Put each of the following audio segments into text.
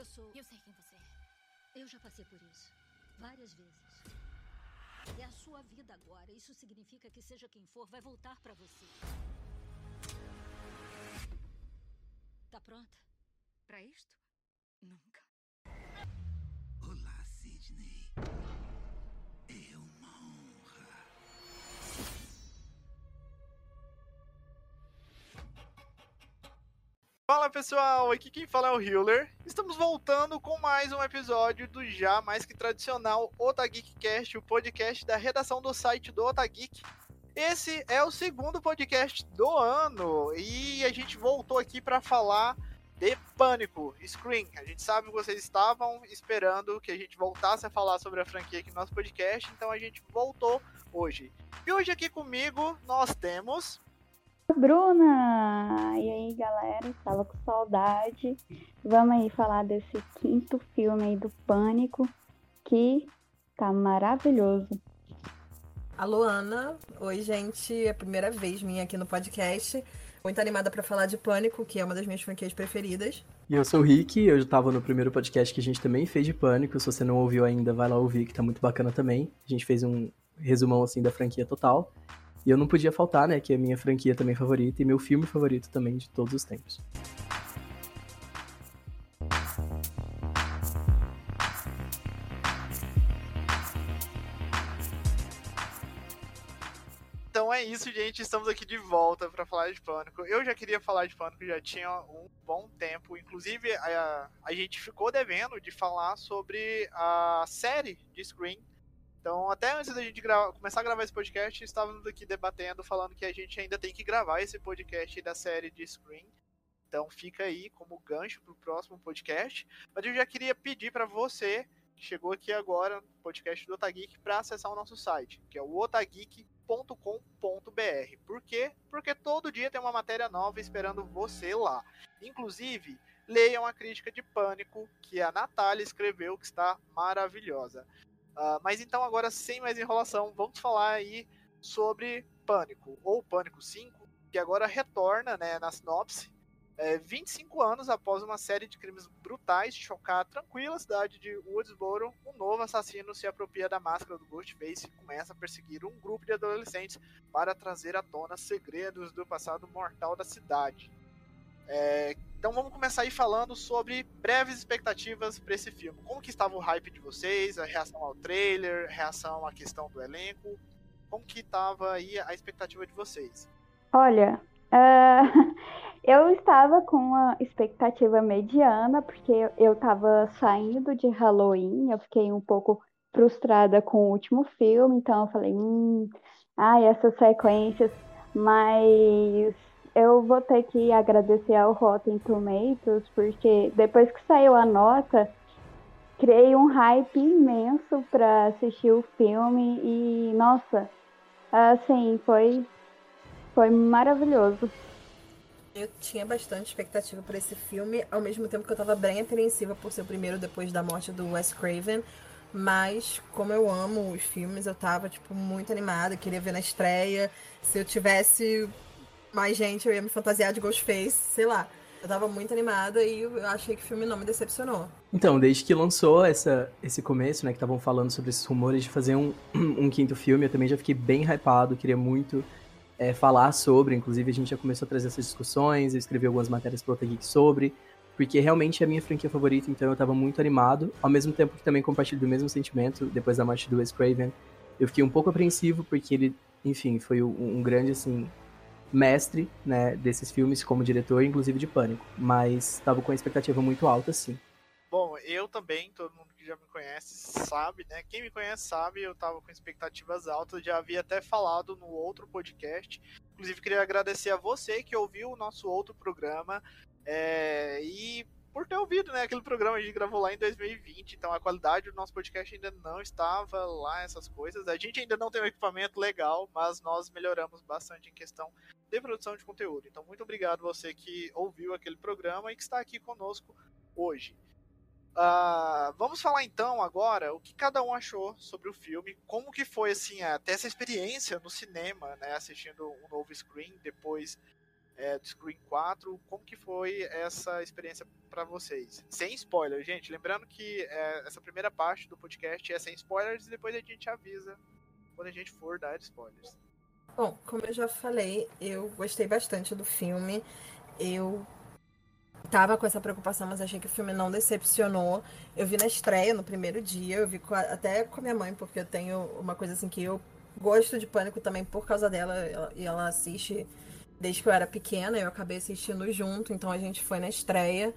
Eu sou. Eu sei quem você é. Eu já passei por isso. Várias vezes. É a sua vida agora. Isso significa que, seja quem for, vai voltar pra você. Tá pronta? Pra isto? Nunca. Olá, Sidney. Fala pessoal, aqui quem fala é o Hiller. Estamos voltando com mais um episódio do já mais que tradicional Otageek Cast, o podcast da redação do site do Otageek. Esse é o segundo podcast do ano e a gente voltou aqui para falar de Pânico, Scream. A gente sabe que vocês estavam esperando que a gente voltasse a falar sobre a franquia aqui no nosso podcast, então a gente voltou hoje. E hoje aqui comigo nós temos Bruna! E aí, galera? Tava com saudade. Vamos aí falar desse quinto filme aí do Pânico, que tá maravilhoso. Alô, Ana. Oi, gente. É a primeira vez minha aqui no podcast. Muito animada para falar de Pânico, que é uma das minhas franquias preferidas. E eu sou o Rick, eu já tava no primeiro podcast que a gente também fez de Pânico. Se você não ouviu ainda, vai lá ouvir, que tá muito bacana também. A gente fez um resumão, assim, da franquia total. E eu não podia faltar, né, que é a minha franquia também favorita e meu filme favorito também de todos os tempos. Então é isso, gente. Estamos aqui de volta para falar de Pânico. Eu já queria falar de Pânico, já tinha um bom tempo. Inclusive, a, a gente ficou devendo de falar sobre a série de Scream. Então, até antes da gente começar a gravar esse podcast, estávamos aqui debatendo, falando que a gente ainda tem que gravar esse podcast da série de Scream. Então, fica aí como gancho para o próximo podcast. Mas eu já queria pedir para você que chegou aqui agora no podcast do Otageek para acessar o nosso site, que é o otageek.com.br. Por quê? Porque todo dia tem uma matéria nova esperando você lá. Inclusive, leiam a crítica de Pânico que a Natália escreveu, que está maravilhosa. Uh, mas então, agora, sem mais enrolação, vamos falar aí sobre Pânico, ou Pânico 5, que agora retorna né, na sinopse. É, 25 anos após uma série de crimes brutais chocar a tranquila cidade de Woodsboro, um novo assassino se apropria da máscara do Ghostface e começa a perseguir um grupo de adolescentes para trazer à tona segredos do passado mortal da cidade. É, então vamos começar aí falando sobre breves expectativas para esse filme. Como que estava o hype de vocês, a reação ao trailer, reação à questão do elenco? Como que estava aí a expectativa de vocês? Olha, uh, eu estava com uma expectativa mediana, porque eu estava saindo de Halloween, eu fiquei um pouco frustrada com o último filme, então eu falei, hum, ai, essas sequências, mas eu vou ter que agradecer ao Rotten Tomatoes, porque depois que saiu a nota, criei um hype imenso para assistir o filme e, nossa, assim, foi, foi maravilhoso. Eu tinha bastante expectativa para esse filme, ao mesmo tempo que eu estava bem apreensiva por ser o primeiro depois da morte do Wes Craven. Mas, como eu amo os filmes, eu tava, tipo, muito animada, queria ver na estreia. Se eu tivesse mais gente, eu ia me fantasiar de Ghostface, sei lá. Eu tava muito animada e eu achei que o filme não me decepcionou. Então, desde que lançou essa, esse começo, né, que estavam falando sobre esses rumores de fazer um, um quinto filme, eu também já fiquei bem hypado, queria muito é, falar sobre, inclusive a gente já começou a trazer essas discussões, eu escrevi algumas matérias pro Geek sobre, porque realmente é a minha franquia favorita, então eu tava muito animado, ao mesmo tempo que também compartilho do mesmo sentimento, depois da morte do Wes Craven, eu fiquei um pouco apreensivo, porque ele, enfim, foi um, um grande, assim, mestre, né, desses filmes como diretor, inclusive de Pânico. Mas estava com a expectativa muito alta, sim. Bom, eu também, todo mundo que já me conhece sabe, né? Quem me conhece sabe, eu tava com expectativas altas, já havia até falado no outro podcast. Inclusive, queria agradecer a você que ouviu o nosso outro programa. É, e por ter ouvido, né? Aquele programa a gente gravou lá em 2020, então a qualidade do nosso podcast ainda não estava lá, essas coisas. A gente ainda não tem um equipamento legal, mas nós melhoramos bastante em questão de produção de conteúdo. Então, muito obrigado você que ouviu aquele programa e que está aqui conosco hoje. Uh, vamos falar então agora o que cada um achou sobre o filme, como que foi assim até essa experiência no cinema, né, assistindo um novo screen depois é, do Screen 4. Como que foi essa experiência para vocês? Sem spoiler, gente. Lembrando que é, essa primeira parte do podcast é sem spoilers e depois a gente avisa quando a gente for dar spoilers. Bom, como eu já falei, eu gostei bastante do filme. Eu tava com essa preocupação, mas achei que o filme não decepcionou. Eu vi na estreia, no primeiro dia, eu vi com a, até com a minha mãe, porque eu tenho uma coisa assim que eu gosto de Pânico também por causa dela, ela, e ela assiste desde que eu era pequena, eu acabei assistindo junto, então a gente foi na estreia.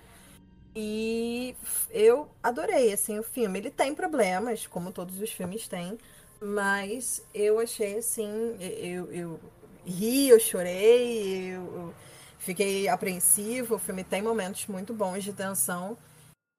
E eu adorei, assim, o filme. Ele tem problemas, como todos os filmes têm, mas eu achei, assim, eu, eu ri, eu chorei, eu, eu fiquei apreensivo. O filme tem momentos muito bons de tensão.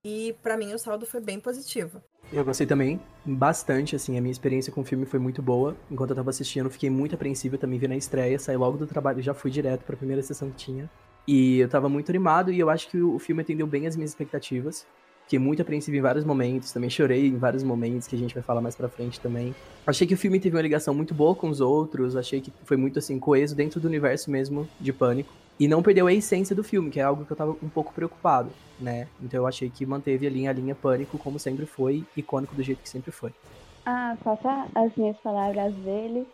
E para mim o saldo foi bem positivo. Eu gostei também bastante, assim, a minha experiência com o filme foi muito boa. Enquanto eu tava assistindo, fiquei muito apreensivo, também vi na estreia, saí logo do trabalho, já fui direto para a primeira sessão que tinha. E eu tava muito animado e eu acho que o filme atendeu bem as minhas expectativas. Fiquei muito apreensivo em vários momentos, também chorei em vários momentos, que a gente vai falar mais pra frente também. Achei que o filme teve uma ligação muito boa com os outros, achei que foi muito, assim, coeso dentro do universo mesmo de Pânico. E não perdeu a essência do filme, que é algo que eu tava um pouco preocupado, né? Então eu achei que manteve ali a linha Pânico como sempre foi, icônico do jeito que sempre foi. Ah, faça as minhas palavras dele.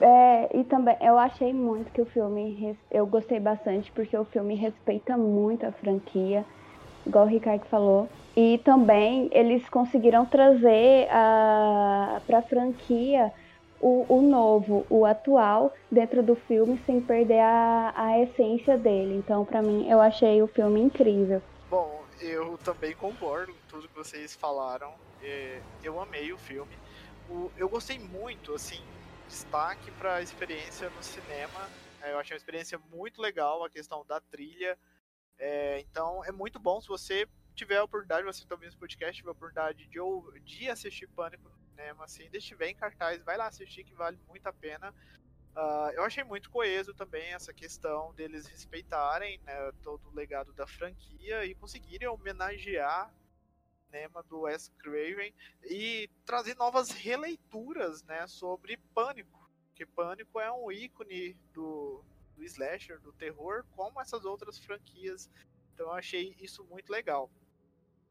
É, e também eu achei muito que o filme. Eu gostei bastante porque o filme respeita muito a franquia, igual o Ricardo falou. E também eles conseguiram trazer para a franquia o, o, novo, o atual, dentro do filme sem perder a, a essência dele. Então, para mim, eu achei o filme incrível. Bom, eu também concordo com tudo que vocês falaram. É, eu amei o filme. eu gostei muito, assim, destaque para a experiência no cinema. É, eu achei uma experiência muito legal a questão da trilha. É, então, é muito bom se você tiver a oportunidade, você também no podcast, tiver a oportunidade de, de assistir Pânico cinema, assim, ainda estiver em cartaz, vai lá assistir que vale muito a pena. Uh, eu achei muito coeso também essa questão deles respeitarem né, todo o legado da franquia e conseguirem homenagear o cinema do Wes Craven e trazer novas releituras né, sobre Pânico, porque Pânico é um ícone do, do slasher, do terror, como essas outras franquias. Então eu achei isso muito legal.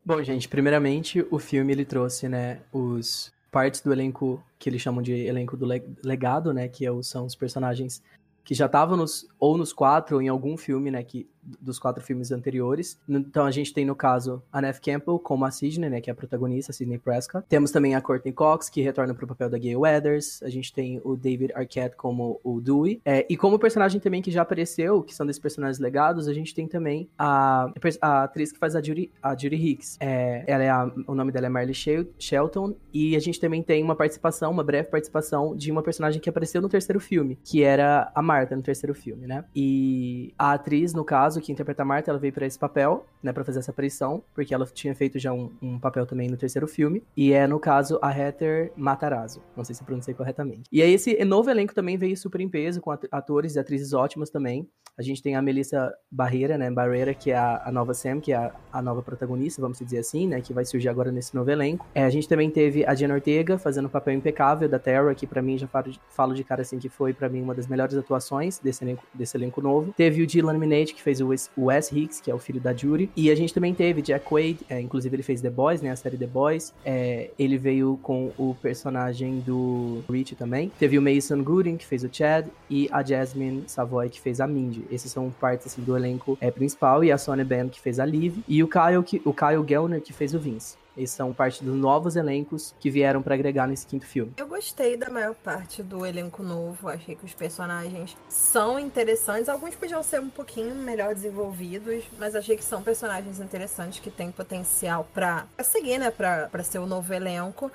Bom, gente, primeiramente o filme ele trouxe, né, os partes do elenco que eles chamam de elenco do legado, né? Que é são os personagens que já estavam nos ou nos quatro ou em algum filme, né, que dos quatro filmes anteriores. Então a gente tem no caso a Neve Campbell como a Sidney, né, que é a protagonista, Sidney Prescott. Temos também a Courtney Cox que retorna para o papel da Gail Weathers. A gente tem o David Arquette como o Dewey. É, e como personagem também que já apareceu, que são desses personagens legados, a gente tem também a, a atriz que faz a Judy, a Judy Hicks. É, ela é a, o nome dela é Marley Shelton e a gente também tem uma participação, uma breve participação de uma personagem que apareceu no terceiro filme, que era a Marta no terceiro filme, né? E a atriz, no caso, que interpreta a Marta, ela veio para esse papel, né, para fazer essa aparição, porque ela tinha feito já um, um, papel também no terceiro filme, e é, no caso, a Heather Matarazzo, não sei se pronunciei corretamente. E aí esse novo elenco também veio super em peso, com atores e atrizes ótimas também. A gente tem a Melissa Barreira, né, Barreira, que é a, a nova Sam, que é a, a, nova protagonista, vamos dizer assim, né, que vai surgir agora nesse novo elenco. É, a gente também teve a Jenna Ortega, fazendo o um papel impecável da Terra, que para mim, já falo de, falo de cara assim, que foi para mim uma das melhores atuações desse elenco, desse elenco novo. Teve o Dylan Minette, que fez o Wes, o Wes Hicks, que é o filho da Judy. E a gente também teve Jack Quaid, é, inclusive ele fez The Boys, né? A série The Boys. É, ele veio com o personagem do Rich também. Teve o Mason Gooding, que fez o Chad, e a Jasmine Savoy, que fez a Mindy. Esses são partes assim, do elenco é, principal, e a Sonia Ben, que fez a Liv, e o Kyle, que, o Kyle Gellner, que fez o Vince. Eles são parte dos novos elencos que vieram para agregar nesse quinto filme. Eu gostei da maior parte do elenco novo. Achei que os personagens são interessantes. Alguns podiam ser um pouquinho melhor desenvolvidos, mas achei que são personagens interessantes que têm potencial para seguir, né? Para ser o novo elenco.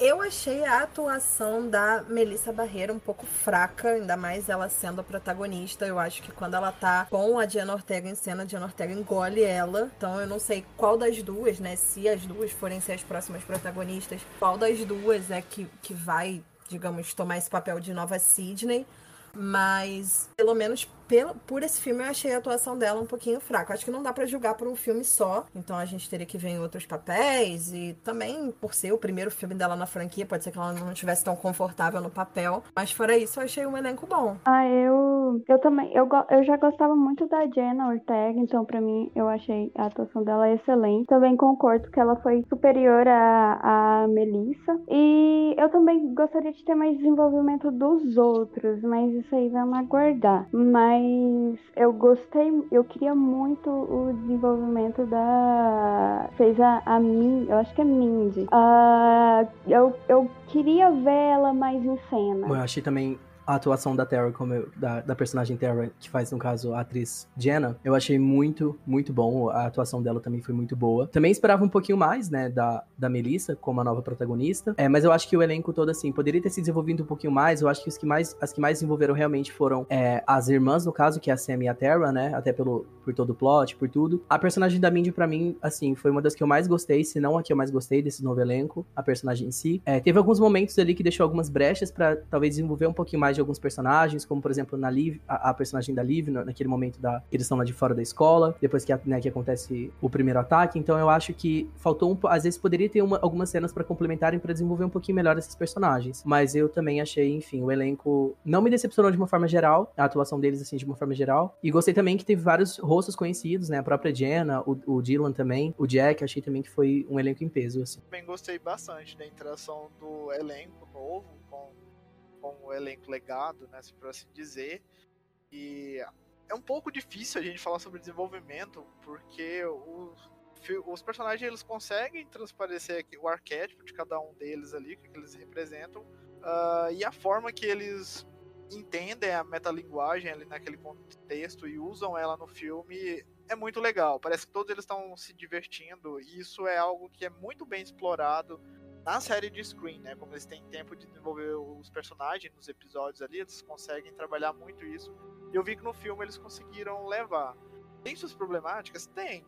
Eu achei a atuação da Melissa Barreira um pouco fraca, ainda mais ela sendo a protagonista. Eu acho que quando ela tá com a Diana Ortega em cena, a Diana Ortega engole ela. Então eu não sei qual das duas, né? Se as duas forem ser as próximas protagonistas, qual das duas é que, que vai, digamos, tomar esse papel de nova Sidney. Mas, pelo menos pelo, por esse filme eu achei a atuação dela um pouquinho fraca. Acho que não dá para julgar por um filme só, então a gente teria que ver em outros papéis e também por ser o primeiro filme dela na franquia, pode ser que ela não estivesse tão confortável no papel, mas fora isso eu achei um elenco bom. Ah, eu eu também eu, eu já gostava muito da Jenna Ortega, então para mim eu achei a atuação dela excelente. Também concordo que ela foi superior a, a Melissa e eu também gostaria de ter mais desenvolvimento dos outros, mas isso aí vamos aguardar. Mas mas eu gostei, eu queria muito o desenvolvimento da. Fez a, a Min, eu acho que é Mindy. Uh, eu, eu queria ver ela mais em cena. Eu achei também a atuação da Terra, eu, da, da, personagem Terra, que faz, no caso, a atriz Jenna, eu achei muito, muito bom. A atuação dela também foi muito boa. Também esperava um pouquinho mais, né, da, da Melissa, como a nova protagonista. É, mas eu acho que o elenco todo, assim, poderia ter se desenvolvido um pouquinho mais. Eu acho que os que mais, as que mais desenvolveram realmente foram é, as irmãs, no caso, que é a Sam e a Terra, né, até pelo, por todo o plot, por tudo. A personagem da Mindy, para mim, assim, foi uma das que eu mais gostei, se não a que eu mais gostei desse novo elenco, a personagem em si. É, teve alguns momentos ali que deixou algumas brechas para talvez desenvolver um pouquinho mais de alguns personagens, como por exemplo na Liv, a, a personagem da Liv, naquele momento da eles estão lá de fora da escola, depois que, né, que acontece o primeiro ataque. Então eu acho que faltou um, às vezes poderia ter uma, algumas cenas para complementarem para desenvolver um pouquinho melhor esses personagens. Mas eu também achei, enfim, o elenco não me decepcionou de uma forma geral, a atuação deles assim de uma forma geral. E gostei também que teve vários rostos conhecidos, né? A própria Jenna, o, o Dylan também, o Jack, achei também que foi um elenco em peso assim. Também gostei bastante da interação do elenco novo com com o elenco legado, né, por assim dizer. E é um pouco difícil a gente falar sobre desenvolvimento, porque os, os personagens eles conseguem transparecer o arquétipo de cada um deles ali, o que eles representam, uh, e a forma que eles entendem a metalinguagem ali naquele contexto e usam ela no filme é muito legal. Parece que todos eles estão se divertindo, e isso é algo que é muito bem explorado na série de Screen, né? Como eles têm tempo de desenvolver os personagens nos episódios ali, eles conseguem trabalhar muito isso. E eu vi que no filme eles conseguiram levar. Tem suas problemáticas? Tem.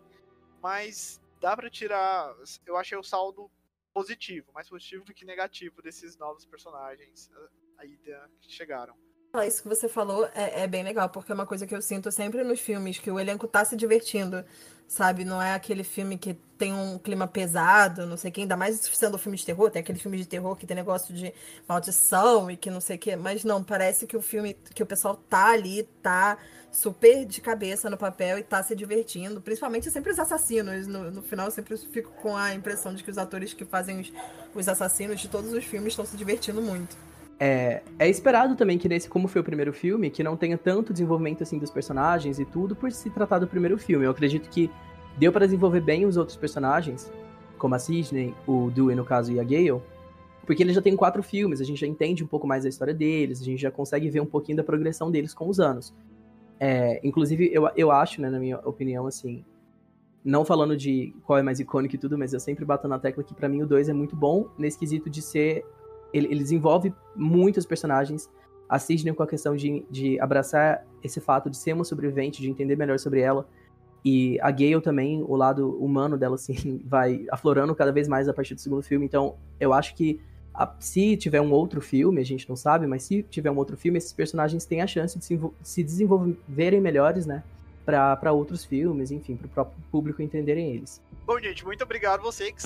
Mas dá para tirar. Eu achei o saldo positivo, mais positivo do que negativo desses novos personagens eh, aí que chegaram. Isso que você falou é, é, bem legal, porque é uma coisa que eu sinto sempre nos filmes, que o elenco tá se divertindo, sabe? Não é aquele filme que tem um clima pesado, não sei o que, ainda mais sendo um filme de terror, tem aquele filme de terror que tem negócio de maldição e que não sei o que, mas não, parece que o filme, que o pessoal tá ali, tá super de cabeça no papel e tá se divertindo, principalmente sempre os assassinos, no, no final eu sempre fico com a impressão de que os atores que fazem os, os assassinos de todos os filmes estão se divertindo muito. É, é, esperado também que nesse, como foi o primeiro filme, que não tenha tanto desenvolvimento assim dos personagens e tudo por se tratar do primeiro filme. Eu acredito que deu para desenvolver bem os outros personagens, como a Sidney, o Dewey no caso e a Gale, porque eles já têm quatro filmes, a gente já entende um pouco mais a história deles, a gente já consegue ver um pouquinho da progressão deles com os anos. É, inclusive, eu, eu acho, né, na minha opinião, assim, não falando de qual é mais icônico e tudo, mas eu sempre bato na tecla que para mim o 2 é muito bom nesse quesito de ser ele, ele desenvolve muitos personagens. A Sidney com a questão de, de abraçar esse fato de ser uma sobrevivente, de entender melhor sobre ela. E a Gale também, o lado humano dela, assim, vai aflorando cada vez mais a partir do segundo filme. Então, eu acho que a, se tiver um outro filme, a gente não sabe, mas se tiver um outro filme, esses personagens têm a chance de se, se desenvolverem melhores, né? para outros filmes, enfim, para o próprio público entenderem eles. Bom, gente, muito obrigado você que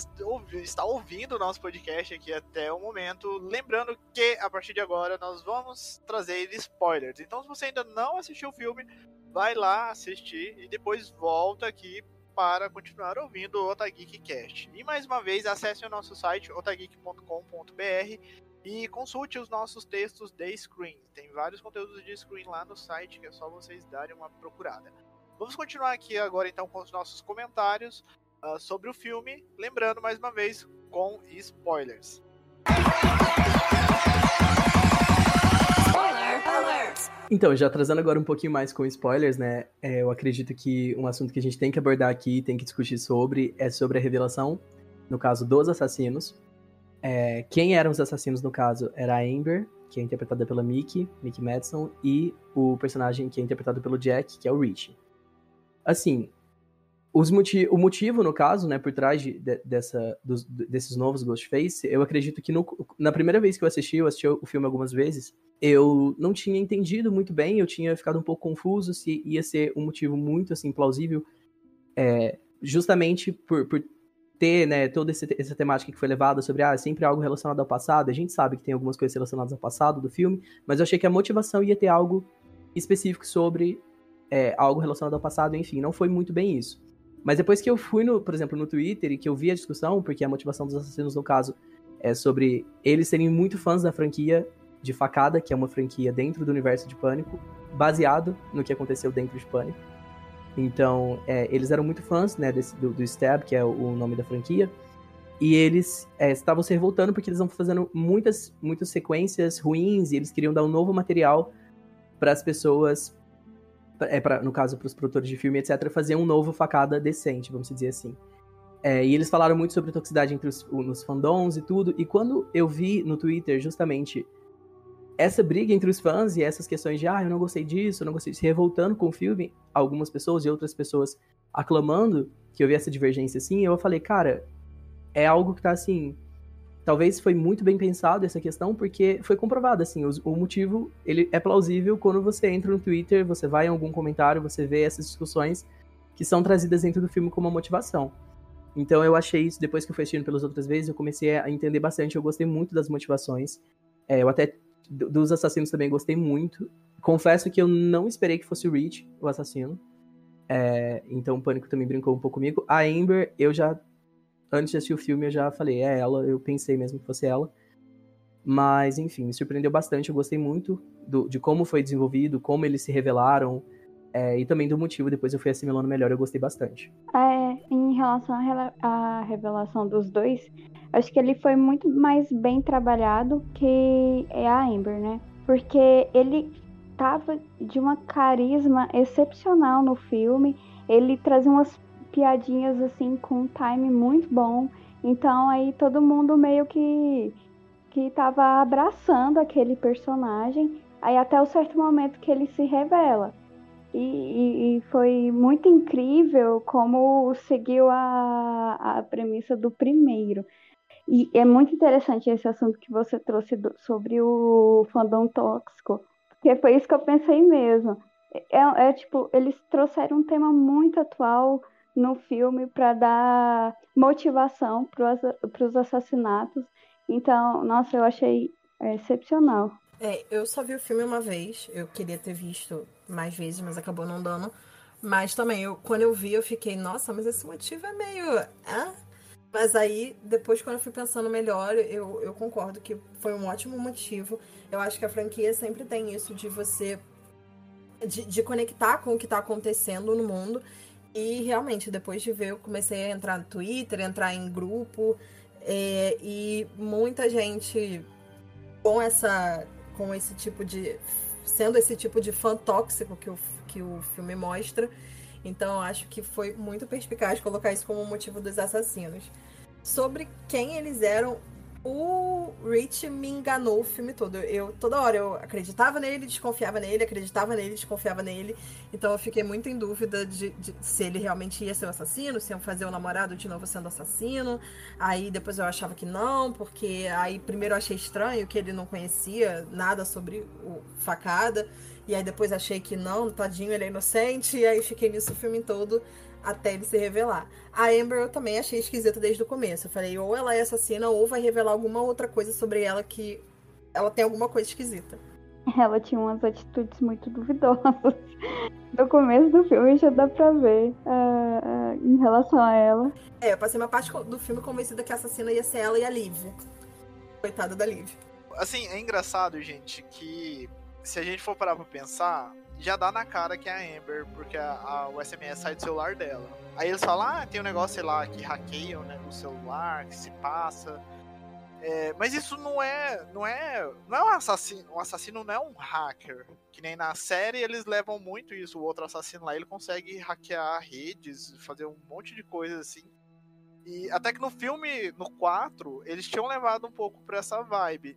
está ouvindo o nosso podcast aqui até o momento. Lembrando que a partir de agora nós vamos trazer spoilers. Então, se você ainda não assistiu o filme, vai lá assistir e depois volta aqui para continuar ouvindo o Otageek Cast. E mais uma vez, acesse o nosso site otageek.com.br e consulte os nossos textos de Screen. Tem vários conteúdos de Screen lá no site que é só vocês darem uma procurada. Vamos continuar aqui agora então com os nossos comentários uh, sobre o filme, lembrando mais uma vez com spoilers. Então, já trazendo agora um pouquinho mais com spoilers, né? É, eu acredito que um assunto que a gente tem que abordar aqui, tem que discutir sobre, é sobre a revelação, no caso, dos assassinos. É, quem eram os assassinos, no caso, era a Amber, que é interpretada pela Mickey, Mickey Madison, e o personagem que é interpretado pelo Jack, que é o Rich assim, os motiv o motivo, no caso, né, por trás de, de, dessa, dos, desses novos Ghostface, eu acredito que no, na primeira vez que eu assisti, eu assisti o filme algumas vezes, eu não tinha entendido muito bem, eu tinha ficado um pouco confuso se ia ser um motivo muito assim plausível, é, justamente por, por ter né, toda essa temática que foi levada sobre ah, sempre algo relacionado ao passado. A gente sabe que tem algumas coisas relacionadas ao passado do filme, mas eu achei que a motivação ia ter algo específico sobre é, algo relacionado ao passado, enfim, não foi muito bem isso. Mas depois que eu fui, no, por exemplo, no Twitter e que eu vi a discussão, porque a motivação dos assassinos, no caso, é sobre eles serem muito fãs da franquia de Facada, que é uma franquia dentro do universo de Pânico, baseado no que aconteceu dentro de Pânico. Então, é, eles eram muito fãs né, desse, do, do Stab, que é o, nome da franquia, e eles é, estavam se revoltando porque eles estão fazendo muitas, muitas sequências ruins e eles queriam dar um novo material para as pessoas, é, pra, no caso, para os produtores de filme, etc., fazer um novo facada decente, vamos dizer assim. É, e eles falaram muito sobre toxicidade entre os nos fandoms e tudo. E quando eu vi no Twitter justamente essa briga entre os fãs e essas questões de ah, eu não gostei disso, eu não gostei disso, se revoltando com o filme, algumas pessoas e outras pessoas aclamando que eu vi essa divergência assim, eu falei, cara, é algo que tá assim, talvez foi muito bem pensado essa questão, porque foi comprovado, assim, o, o, motivo, ele é plausível quando você entra no Twitter, você vai em algum comentário, você vê essas discussões que são trazidas dentro do filme como uma motivação. Então eu achei isso, depois que eu fui assistindo pelas outras vezes, eu comecei a entender bastante, eu gostei muito das motivações. É, eu até dos assassinos também gostei muito. Confesso que eu não esperei que fosse o Rich, o assassino. É, então o Pânico também brincou um pouco comigo. A Amber, eu já. Antes de assistir o filme, eu já falei, é ela, eu pensei mesmo que fosse ela. Mas, enfim, me surpreendeu bastante. Eu gostei muito do, de como foi desenvolvido, como eles se revelaram. É, e também do motivo, depois eu fui assimilando melhor, eu gostei bastante. É, em relação à revelação dos dois, Acho que ele foi muito mais bem trabalhado que a Amber, né? Porque ele tava de uma carisma excepcional no filme. Ele trazia umas piadinhas assim com um time muito bom. Então aí todo mundo meio que que tava abraçando aquele personagem. Aí até o certo momento que ele se revela. E, e, e foi muito incrível como seguiu a, a premissa do primeiro. E é muito interessante esse assunto que você trouxe do, sobre o fandom tóxico, porque foi isso que eu pensei mesmo. É, é tipo, eles trouxeram um tema muito atual no filme para dar motivação para os assassinatos. Então, nossa, eu achei excepcional. É, eu só vi o filme uma vez. Eu queria ter visto mais vezes, mas acabou não dando. Mas também, eu, quando eu vi, eu fiquei, nossa, mas esse motivo é meio. Mas aí, depois, quando eu fui pensando melhor, eu, eu concordo que foi um ótimo motivo. Eu acho que a franquia sempre tem isso de você. de, de conectar com o que está acontecendo no mundo. E realmente, depois de ver, eu comecei a entrar no Twitter, entrar em grupo. É, e muita gente com essa. com esse tipo de. sendo esse tipo de fã tóxico que o, que o filme mostra. Então, acho que foi muito perspicaz colocar isso como motivo dos assassinos sobre quem eles eram. O Rich me enganou o filme todo. Eu toda hora eu acreditava nele, desconfiava nele, acreditava nele, desconfiava nele. Então eu fiquei muito em dúvida de, de se ele realmente ia ser o assassino, se iam fazer o namorado de novo sendo assassino. Aí depois eu achava que não, porque aí primeiro eu achei estranho que ele não conhecia nada sobre o facada. E aí depois achei que não, tadinho, ele é inocente. E aí fiquei nisso o filme todo até ele se revelar. A Amber eu também achei esquisita desde o começo. Eu falei, ou ela é assassina, ou vai revelar alguma outra coisa sobre ela que ela tem alguma coisa esquisita. Ela tinha umas atitudes muito duvidosas. No começo do filme já dá pra ver uh, uh, em relação a ela. É, eu passei uma parte do filme convencida que a assassina ia ser ela e a Liv. Coitada da Liv. Assim, é engraçado, gente, que se a gente for parar pra pensar, já dá na cara que é a Amber, porque a, a, o SMS sai do celular dela. Aí eles falam, ah, tem um negócio, sei lá, que hackeiam né, no celular, que se passa. É, mas isso não é, não é, não é um assassino. O um assassino não é um hacker. Que nem na série eles levam muito isso. O outro assassino lá ele consegue hackear redes, fazer um monte de coisas assim. E até que no filme, no 4, eles tinham levado um pouco pra essa vibe.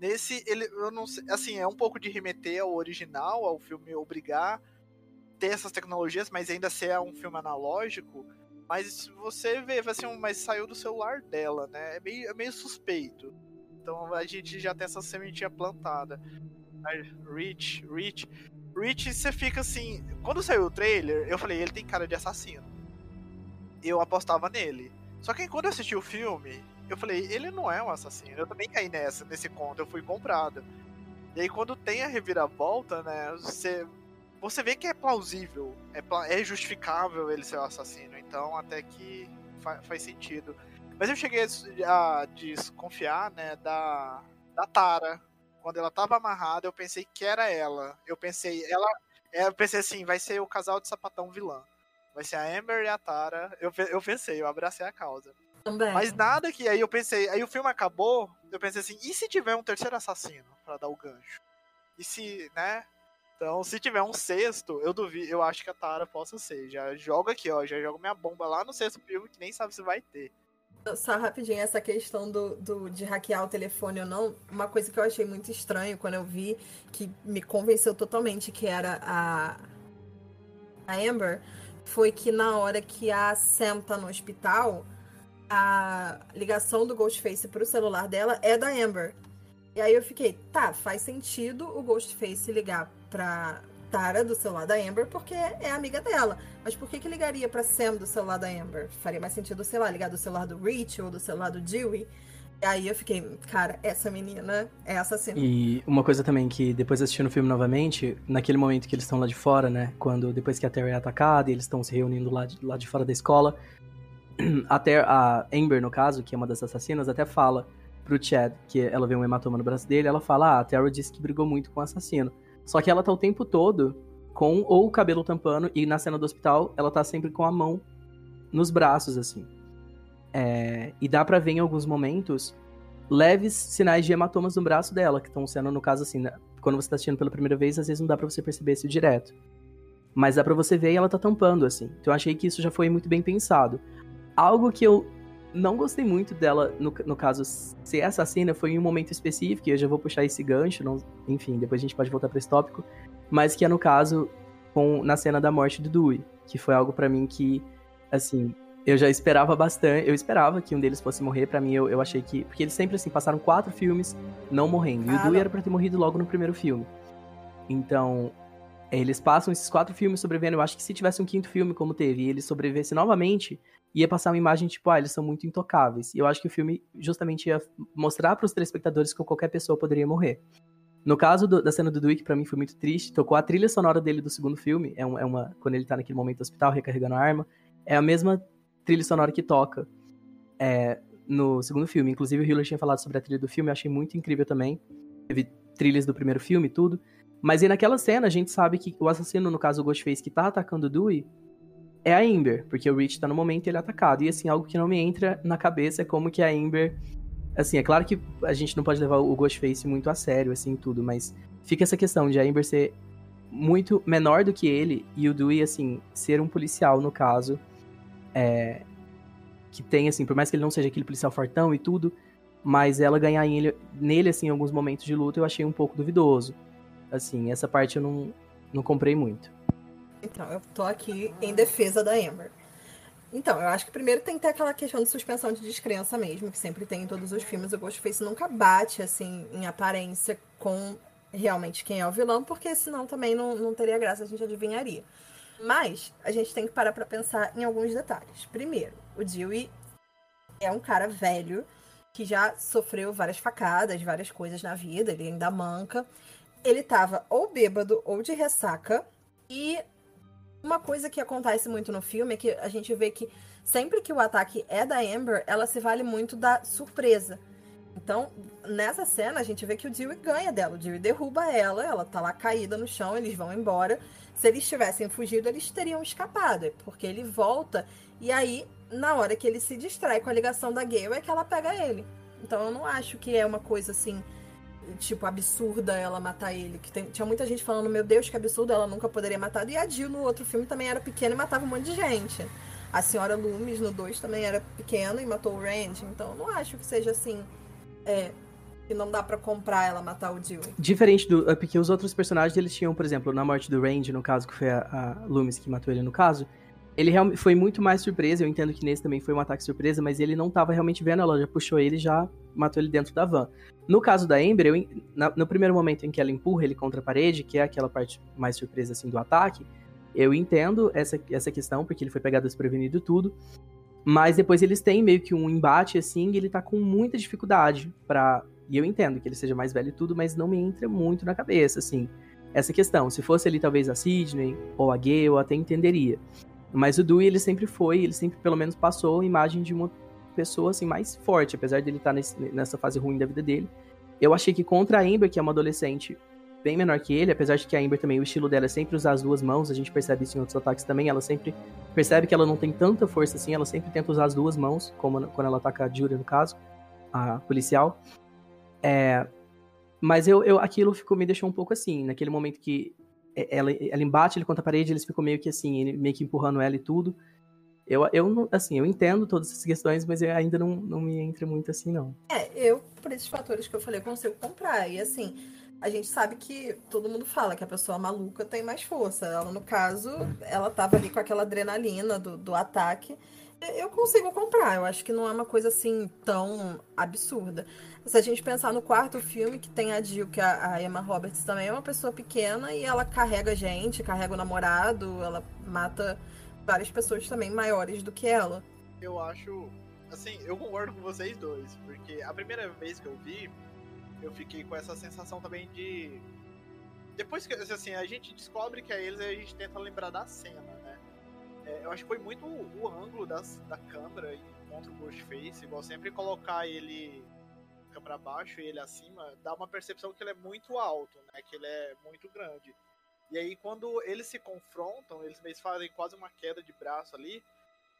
Nesse, ele, eu não sei, assim, é um pouco de remeter ao original, ao filme obrigar ter essas tecnologias, mas ainda ser um filme analógico. Mas você vê, assim, mas saiu do celular dela, né? É meio, é meio suspeito. Então a gente já tem essa sementinha plantada. Rich, Rich. Rich, você fica assim. Quando saiu o trailer, eu falei, ele tem cara de assassino. Eu apostava nele. Só que quando eu assisti o filme, eu falei, ele não é um assassino. Eu também caí nessa, nesse conto, eu fui comprado. E aí quando tem a reviravolta, né, você, você vê que é plausível, é, é justificável ele ser o um assassino. Então até que fa faz sentido. Mas eu cheguei a desconfiar, né, da, da Tara. Quando ela tava amarrada, eu pensei que era ela. Eu pensei, ela. É, eu pensei assim, vai ser o casal de sapatão vilã. Vai ser a Amber e a Tara. Eu, eu pensei, eu abracei a causa. Também. Mas nada que. Aí eu pensei. Aí o filme acabou. Eu pensei assim, e se tiver um terceiro assassino para dar o gancho? E se, né? Então, se tiver um sexto, eu duvido, eu acho que a Tara possa ser. Já joga aqui, ó. Já jogo minha bomba lá no sexto filme que nem sabe se vai ter. Só rapidinho, essa questão do, do, de hackear o telefone ou não, uma coisa que eu achei muito estranho quando eu vi, que me convenceu totalmente que era a, a Amber, foi que na hora que a Sam tá no hospital, a ligação do Ghostface pro celular dela é da Amber. E aí eu fiquei, tá, faz sentido o Ghostface ligar pra Tara do celular da Amber porque é amiga dela. Mas por que que ligaria pra Sam do celular da Amber? Faria mais sentido, sei lá, ligar do celular do Rich ou do celular do Dewey. E aí eu fiquei, cara, essa menina é assassina. E uma coisa também que depois assistindo o filme novamente, naquele momento que eles estão lá de fora, né? Quando depois que a Terry é atacada e eles estão se reunindo lá de, lá de fora da escola, até a Amber, no caso, que é uma das assassinas, até fala pro Chad que ela vê um hematoma no braço dele, ela fala: "Ah, a Terry disse que brigou muito com o assassino". Só que ela tá o tempo todo com ou o cabelo tampando e na cena do hospital ela tá sempre com a mão nos braços assim. É, e dá para ver em alguns momentos leves sinais de hematomas no braço dela, que estão sendo, no caso, assim, né? quando você tá assistindo pela primeira vez, às vezes não dá para você perceber isso direto. Mas dá pra você ver e ela tá tampando, assim. Então eu achei que isso já foi muito bem pensado. Algo que eu não gostei muito dela, no, no caso, ser assassina, foi em um momento específico, e eu já vou puxar esse gancho, não, enfim, depois a gente pode voltar para esse tópico, mas que é no caso, com, na cena da morte do Dewey, que foi algo para mim que, assim, eu já esperava bastante, eu esperava que um deles fosse morrer, para mim eu, eu achei que, porque eles sempre, assim, passaram quatro filmes não morrendo, e ah, o Dewey não. era pra ter morrido logo no primeiro filme. Então, eles passam esses quatro filmes sobrevivendo. Eu acho que se tivesse um quinto filme, como teve, e ele sobrevivesse novamente, ia passar uma imagem tipo, ah, eles são muito intocáveis. E eu acho que o filme justamente ia mostrar para os telespectadores que qualquer pessoa poderia morrer. No caso do, da cena do Dewey, que pra mim foi muito triste, tocou a trilha sonora dele do segundo filme, é, um, é uma. Quando ele tá naquele momento do hospital recarregando a arma, é a mesma trilha sonora que toca é, no segundo filme. Inclusive, o Hiller tinha falado sobre a trilha do filme, eu achei muito incrível também. Teve trilhas do primeiro filme e tudo. Mas aí naquela cena a gente sabe que o assassino, no caso o Ghostface, que tá atacando o Dewey, é a Amber, porque o Rich tá no momento e ele é atacado. E assim, algo que não me entra na cabeça é como que a Amber. Assim, é claro que a gente não pode levar o Ghostface muito a sério, assim, tudo, mas fica essa questão de a Amber ser muito menor do que ele e o Dewey, assim, ser um policial, no caso. É, que tem, assim, por mais que ele não seja aquele policial fortão e tudo, mas ela ganhar ele, nele, assim, em alguns momentos de luta eu achei um pouco duvidoso. Assim, essa parte eu não, não comprei muito. Então, eu tô aqui em defesa da Amber. Então, eu acho que primeiro tem que ter aquela questão de suspensão de descrença mesmo, que sempre tem em todos os filmes. O Ghostface nunca bate, assim, em aparência com realmente quem é o vilão, porque senão também não, não teria graça, a gente adivinharia. Mas a gente tem que parar para pensar em alguns detalhes. Primeiro, o Dewey é um cara velho que já sofreu várias facadas, várias coisas na vida, ele ainda manca ele tava ou bêbado ou de ressaca. E uma coisa que acontece muito no filme é que a gente vê que sempre que o ataque é da Amber, ela se vale muito da surpresa. Então, nessa cena, a gente vê que o Dewey ganha dela. O Dewey derruba ela, ela tá lá caída no chão, eles vão embora. Se eles tivessem fugido, eles teriam escapado, porque ele volta e aí, na hora que ele se distrai com a ligação da Gale, é que ela pega ele. Então, eu não acho que é uma coisa assim tipo, absurda ela matar ele. Que tem, tinha muita gente falando, meu Deus, que absurdo, ela nunca poderia matar. E a Jill no outro filme também era pequena e matava um monte de gente. A senhora Loomis no 2 também era pequena e matou o Randy. Então não acho que seja assim. É, que não dá para comprar ela matar o Jill. Diferente do. Porque os outros personagens eles tinham, por exemplo, na morte do Randy, no caso, que foi a, a Loomis que matou ele no caso, ele foi muito mais surpresa. Eu entendo que nesse também foi um ataque surpresa, mas ele não tava realmente vendo, ela já puxou ele e já matou ele dentro da van. No caso da Amber, eu, na, no primeiro momento em que ela empurra ele contra a parede, que é aquela parte mais surpresa assim do ataque, eu entendo essa, essa questão, porque ele foi pegado desprevenido tudo. Mas depois eles têm meio que um embate assim, e ele tá com muita dificuldade para E eu entendo que ele seja mais velho e tudo, mas não me entra muito na cabeça, assim, essa questão. Se fosse ali talvez a Sidney ou a Gay, eu até entenderia. Mas o Dewey, ele sempre foi, ele sempre pelo menos passou a imagem de uma pessoa assim mais forte, apesar dele estar tá nesse, nessa fase ruim da vida dele. Eu achei que contra a Amber, que é uma adolescente bem menor que ele, apesar de que a Amber também, o estilo dela é sempre usar as duas mãos, a gente percebe isso em outros ataques também, ela sempre percebe que ela não tem tanta força assim, ela sempre tenta usar as duas mãos, como quando ela ataca a Julia, no caso, a policial. É, mas eu, eu, aquilo ficou, me deixou um pouco assim, naquele momento que ela, ela embate ele contra a parede, eles ficam meio que assim, ele meio que empurrando ela e tudo. Eu, eu assim, eu entendo todas essas questões, mas eu ainda não, não me entra muito assim, não. É, eu, por esses fatores que eu falei, consigo comprar. E assim, a gente sabe que todo mundo fala que a pessoa maluca tem mais força. Ela, no caso, ela tava ali com aquela adrenalina do, do ataque. Eu consigo comprar, eu acho que não é uma coisa assim tão absurda. Se a gente pensar no quarto filme, que tem a Jill, que a, a Emma Roberts também é uma pessoa pequena e ela carrega gente, carrega o namorado, ela mata várias pessoas também maiores do que ela. Eu acho. Assim, eu concordo com vocês dois, porque a primeira vez que eu vi, eu fiquei com essa sensação também de. Depois que assim, a gente descobre que é eles, a gente tenta lembrar da cena, né? É, eu acho que foi muito o, o ângulo das, da câmera contra o Ghostface, igual sempre colocar ele câmera abaixo e ele acima, dá uma percepção que ele é muito alto, né? Que ele é muito grande. E aí, quando eles se confrontam, eles meio fazem quase uma queda de braço ali.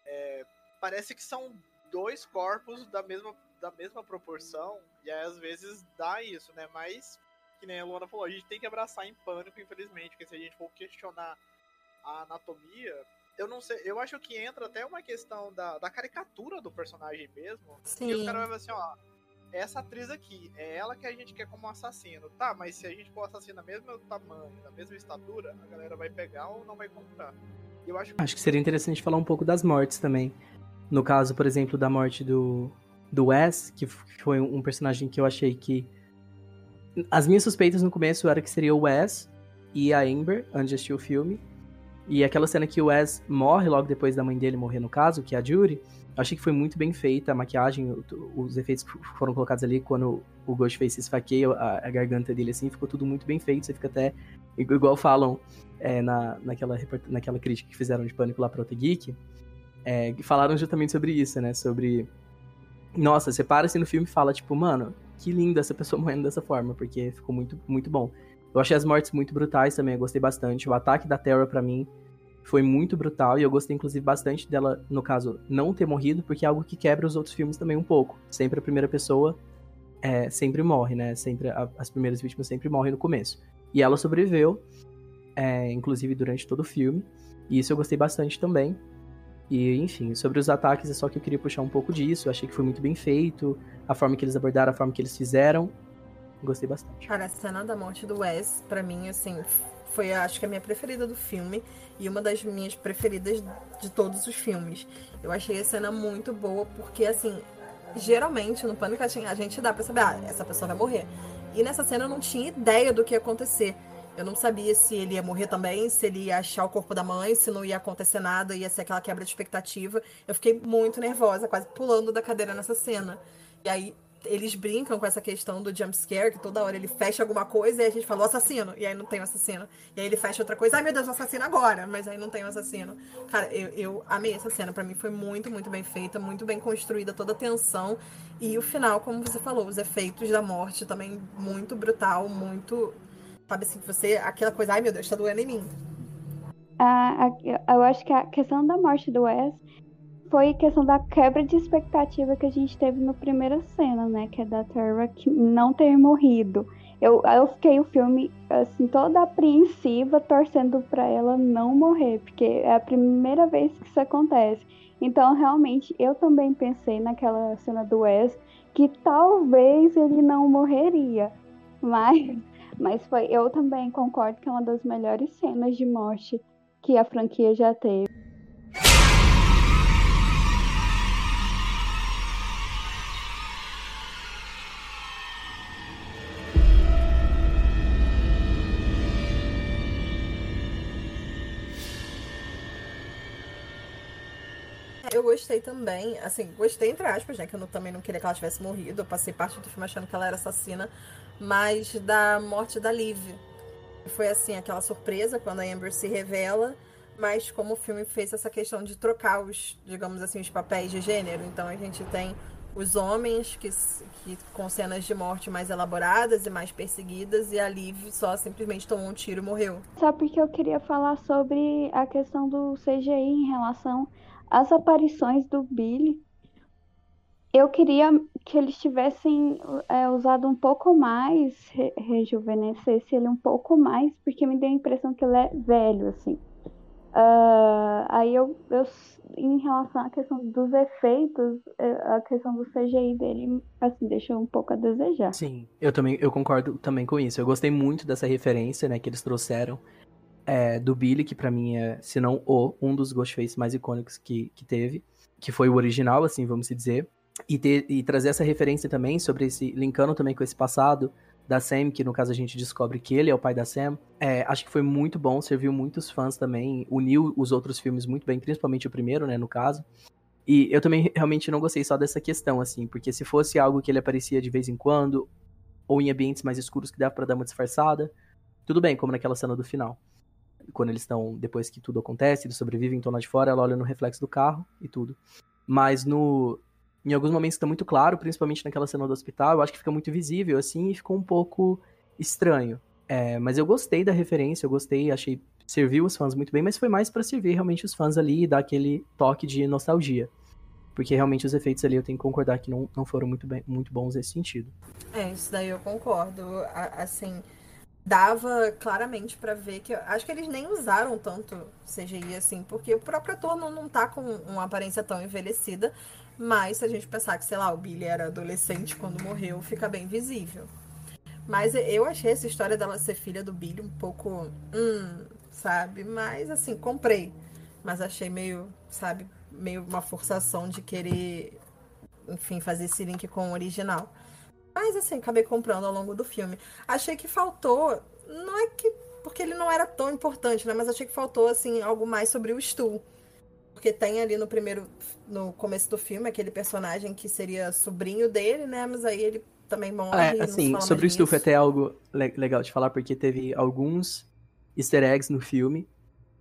É, parece que são dois corpos da mesma, da mesma proporção. E aí, às vezes, dá isso, né? Mas, que nem a Luana falou, a gente tem que abraçar em pânico, infelizmente. Porque se a gente for questionar a anatomia, eu não sei, eu acho que entra até uma questão da, da caricatura do personagem mesmo. Sim. E os caras vão assim, ó, essa atriz aqui, é ela que a gente quer como assassino. Tá, mas se a gente for assassino da mesma tamanho, da mesma estatura, a galera vai pegar ou não vai comprar. Eu acho que... acho que seria interessante falar um pouco das mortes também. No caso, por exemplo, da morte do, do Wes, que foi um personagem que eu achei que. As minhas suspeitas no começo era que seria o Wes e a Amber, antes de assistir o filme. E aquela cena que o Wes morre logo depois da mãe dele morrer, no caso, que é a Judy, achei que foi muito bem feita a maquiagem, os efeitos que foram colocados ali quando o Ghostface esfaqueia a, a garganta dele, assim, ficou tudo muito bem feito. Você fica até, igual falam é, na, naquela, naquela crítica que fizeram de Pânico lá pro Outer Geek, é, falaram justamente sobre isso, né? Sobre. Nossa, você para assim no filme e fala, tipo, mano, que lindo essa pessoa morrendo dessa forma, porque ficou muito, muito bom. Eu achei as mortes muito brutais também, eu gostei bastante. O ataque da Terra, para mim, foi muito brutal e eu gostei inclusive bastante dela, no caso, não ter morrido, porque é algo que quebra os outros filmes também um pouco. Sempre a primeira pessoa é, sempre morre, né? Sempre a, as primeiras vítimas sempre morrem no começo. E ela sobreviveu, é, inclusive durante todo o filme. E isso eu gostei bastante também. E, enfim, sobre os ataques é só que eu queria puxar um pouco disso. Eu achei que foi muito bem feito, a forma que eles abordaram, a forma que eles fizeram. Gostei bastante. Cara, a cena da morte do Wes, para mim, assim, foi acho que a minha preferida do filme e uma das minhas preferidas de todos os filmes. Eu achei a cena muito boa porque assim, geralmente no Pânico a gente dá para saber, ah, essa pessoa vai morrer. E nessa cena eu não tinha ideia do que ia acontecer. Eu não sabia se ele ia morrer também, se ele ia achar o corpo da mãe, se não ia acontecer nada, ia ser aquela quebra de expectativa. Eu fiquei muito nervosa, quase pulando da cadeira nessa cena. E aí eles brincam com essa questão do jump scare, que toda hora ele fecha alguma coisa e a gente fala o assassino, e aí não tem o assassino. E aí ele fecha outra coisa, ai meu Deus, o assassino agora, mas aí não tem o assassino. Cara, eu, eu amei essa cena, para mim foi muito, muito bem feita, muito bem construída, toda a tensão. E o final, como você falou, os efeitos da morte também muito brutal, muito. Sabe assim, você. Aquela coisa, ai meu Deus, tá doendo em mim. Ah, eu acho que a questão da morte do Wes foi questão da quebra de expectativa que a gente teve na primeira cena, né? Que é da Terra não ter morrido. Eu, eu fiquei o filme, assim, toda apreensiva, torcendo para ela não morrer, porque é a primeira vez que isso acontece. Então, realmente, eu também pensei naquela cena do Wes que talvez ele não morreria. Mas, mas foi, eu também concordo que é uma das melhores cenas de morte que a franquia já teve. Gostei também, assim, gostei entre aspas, né? Que eu não, também não queria que ela tivesse morrido. Eu passei parte do filme achando que ela era assassina, mas da morte da Liv. Foi assim, aquela surpresa quando a Amber se revela, mas como o filme fez essa questão de trocar os, digamos assim, os papéis de gênero. Então a gente tem os homens que, que com cenas de morte mais elaboradas e mais perseguidas, e a Liv só simplesmente tomou um tiro e morreu. Só porque eu queria falar sobre a questão do CGI em relação às aparições do Billy. Eu queria que eles tivessem é, usado um pouco mais, re rejuvenescesse ele um pouco mais, porque me deu a impressão que ele é velho, assim. Uh, aí eu, eu, em relação à questão dos efeitos, é, a questão do CGI dele, assim, deixou um pouco a desejar. Sim, eu também, eu concordo também com isso. Eu gostei muito dessa referência, né, que eles trouxeram é, do Billy, que para mim é, se não o, um dos Ghostface mais icônicos que, que teve, que foi o original, assim, vamos dizer. E, ter, e trazer essa referência também sobre esse, linkando também com esse passado, da Sam, que no caso a gente descobre que ele é o pai da Sam. É, acho que foi muito bom, serviu muitos fãs também, uniu os outros filmes muito bem, principalmente o primeiro, né, no caso. E eu também realmente não gostei só dessa questão, assim, porque se fosse algo que ele aparecia de vez em quando, ou em ambientes mais escuros que dava para dar uma disfarçada, tudo bem, como naquela cena do final. Quando eles estão, depois que tudo acontece, eles sobrevivem, estão lá de fora, ela olha no reflexo do carro e tudo. Mas no, em alguns momentos está muito claro, principalmente naquela cena do hospital, eu acho que fica muito visível, assim, e ficou um pouco estranho. É, mas eu gostei da referência, eu gostei, achei serviu os fãs muito bem, mas foi mais para servir realmente os fãs ali e dar aquele toque de nostalgia. Porque realmente os efeitos ali eu tenho que concordar que não, não foram muito, bem, muito bons nesse sentido. É, isso daí eu concordo. Assim, dava claramente para ver que. Acho que eles nem usaram tanto CGI assim, porque o próprio ator não, não tá com uma aparência tão envelhecida. Mas se a gente pensar que, sei lá, o Billy era adolescente quando morreu, fica bem visível. Mas eu achei essa história dela ser filha do Billy um pouco. Hum, sabe? Mas assim, comprei. Mas achei meio, sabe, meio uma forçação de querer, enfim, fazer esse link com o original. Mas assim, acabei comprando ao longo do filme. Achei que faltou. Não é que. Porque ele não era tão importante, né? Mas achei que faltou, assim, algo mais sobre o Stu. Porque tem ali no primeiro, no começo do filme, aquele personagem que seria sobrinho dele, né? Mas aí ele também morre. É, assim, sobre o Stuff é até algo legal de falar, porque teve alguns easter eggs no filme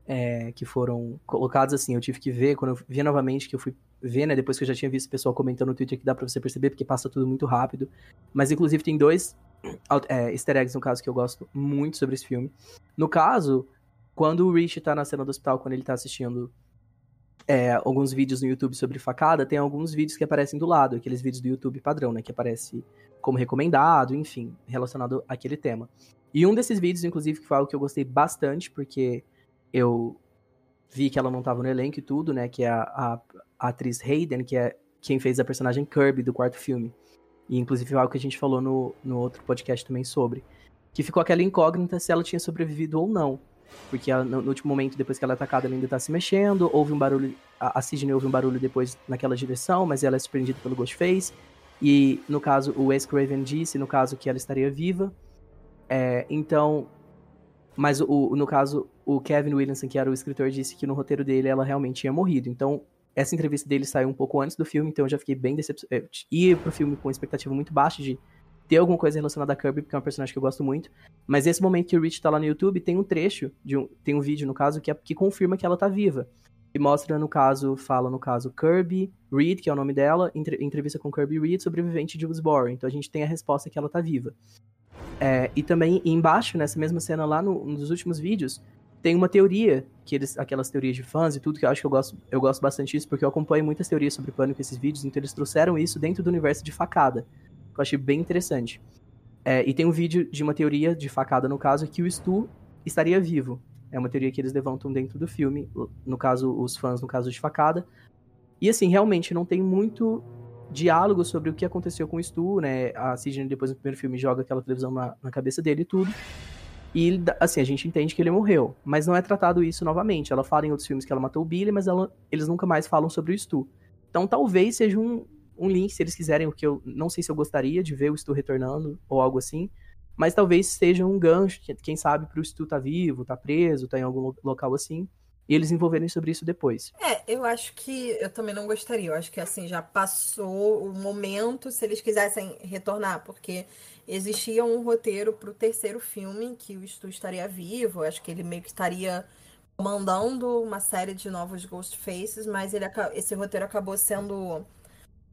é, que foram colocados assim. Eu tive que ver, quando eu vi novamente, que eu fui ver, né? Depois que eu já tinha visto o pessoal comentando no Twitter, que dá pra você perceber, porque passa tudo muito rápido. Mas, inclusive, tem dois é, easter eggs, no caso, que eu gosto muito sobre esse filme. No caso, quando o Rich tá na cena do hospital, quando ele tá assistindo é, alguns vídeos no YouTube sobre facada, tem alguns vídeos que aparecem do lado, aqueles vídeos do YouTube padrão, né? Que aparece como recomendado, enfim, relacionado àquele tema. E um desses vídeos, inclusive, que foi algo que eu gostei bastante, porque eu vi que ela não estava no elenco e tudo, né? Que é a, a, a, atriz Hayden, que é quem fez a personagem Kirby do quarto filme. E inclusive algo que a gente falou no, no outro podcast também sobre. Que ficou aquela incógnita se ela tinha sobrevivido ou não. Porque ela, no, no, último momento, depois que ela é atacada, ela ainda tá se mexendo. Houve um barulho. A, a Sidney ouve um barulho depois naquela direção, mas ela é surpreendida pelo Ghostface. E no caso, o Wes Craven disse, no caso, que ela estaria viva. É, então. Mas o, no caso, o Kevin Williamson, que era o escritor, disse que no roteiro dele ela realmente tinha morrido. Então, essa entrevista dele saiu um pouco antes do filme, então eu já fiquei bem decepcionado. É, ia pro filme com expectativa muito baixa de ter alguma coisa relacionada a Kirby, porque é um personagem que eu gosto muito. Mas nesse momento que o Rich tá lá no YouTube, tem um trecho, de um, tem um vídeo, no caso, que, é, que confirma que ela tá viva. E mostra, no caso, fala, no caso, Kirby Reed, que é o nome dela, entre, entrevista com Kirby Reed, sobrevivente de Woodsboro. Então a gente tem a resposta que ela tá viva. É, e também embaixo, nessa mesma cena lá, no, nos últimos vídeos, tem uma teoria, que eles, aquelas teorias de fãs e tudo, que eu acho que eu gosto, eu gosto bastante disso, porque eu acompanho muitas teorias sobre pânico esses vídeos, então eles trouxeram isso dentro do universo de facada eu achei bem interessante. É, e tem um vídeo de uma teoria de facada, no caso, que o Stu estaria vivo. É uma teoria que eles levantam dentro do filme, no caso, os fãs, no caso de facada. E assim, realmente não tem muito diálogo sobre o que aconteceu com o Stu, né? A Sidney, depois do primeiro filme, joga aquela televisão na, na cabeça dele e tudo. E, assim, a gente entende que ele morreu. Mas não é tratado isso novamente. Ela fala em outros filmes que ela matou o Billy, mas ela, eles nunca mais falam sobre o Stu. Então talvez seja um, um link, se eles quiserem, o que eu não sei se eu gostaria de ver o Stu retornando ou algo assim. Mas talvez seja um gancho, quem sabe, pro Stu tá vivo, tá preso, tá em algum local assim. E eles envolverem sobre isso depois. É, eu acho que eu também não gostaria. Eu acho que assim já passou o momento se eles quisessem retornar, porque existia um roteiro para o terceiro filme que o Stu estaria vivo. Eu acho que ele meio que estaria comandando uma série de novos Ghost Faces, mas ele, esse roteiro acabou sendo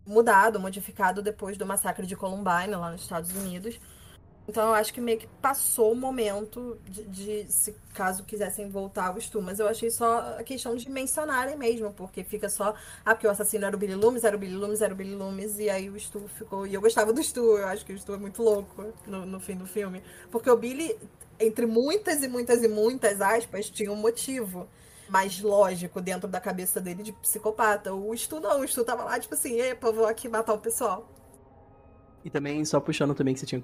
mudado, modificado depois do massacre de Columbine lá nos Estados Unidos. Então eu acho que meio que passou o momento de, de, se caso quisessem voltar ao Stu. Mas eu achei só a questão de mencionarem mesmo, porque fica só. Ah, porque o assassino era o Billy Loomis, era o Billy Loomis, era o Billy Loomis, e aí o Stu ficou. E eu gostava do Stu, eu acho que o Stu é muito louco no, no fim do filme. Porque o Billy, entre muitas e muitas e muitas aspas, tinha um motivo mais lógico dentro da cabeça dele de psicopata. O Stu não, o Stu tava lá, tipo assim, epa, vou aqui matar o pessoal. E também, só puxando também que você tinha.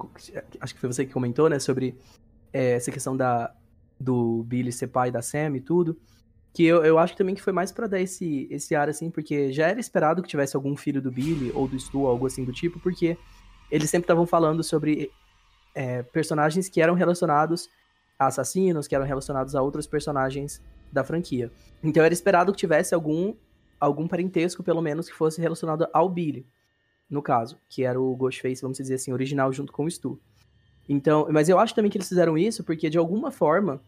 Acho que foi você que comentou, né? Sobre é, essa questão da, do Billy ser pai da Sam e tudo. Que eu, eu acho também que foi mais para dar esse, esse ar, assim, porque já era esperado que tivesse algum filho do Billy ou do Stu, algo assim do tipo, porque eles sempre estavam falando sobre é, personagens que eram relacionados a assassinos, que eram relacionados a outros personagens da franquia. Então era esperado que tivesse algum, algum parentesco, pelo menos, que fosse relacionado ao Billy no caso, que era o Ghostface, vamos dizer assim, original junto com o Stu. Então, mas eu acho também que eles fizeram isso porque de alguma forma,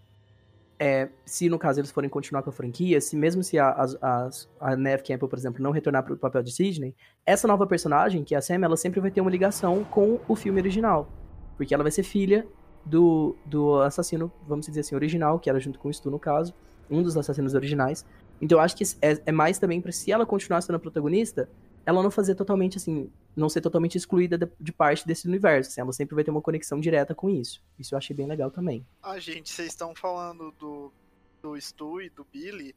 é, se no caso eles forem continuar com a franquia, se mesmo se a, a, a Neve Campbell, por exemplo, não retornar para o papel de Sidney, essa nova personagem, que é a Sam, ela sempre vai ter uma ligação com o filme original, porque ela vai ser filha do, do assassino, vamos dizer assim, original, que era junto com o Stu no caso, um dos assassinos originais. Então eu acho que é, é mais também para se ela continuar sendo a protagonista, ela não fazer totalmente assim, não ser totalmente excluída de, parte desse universo. Assim, ela sempre vai ter uma conexão direta com isso. Isso eu achei bem legal também. Ah, gente, vocês estão falando do, do Stu e do Billy.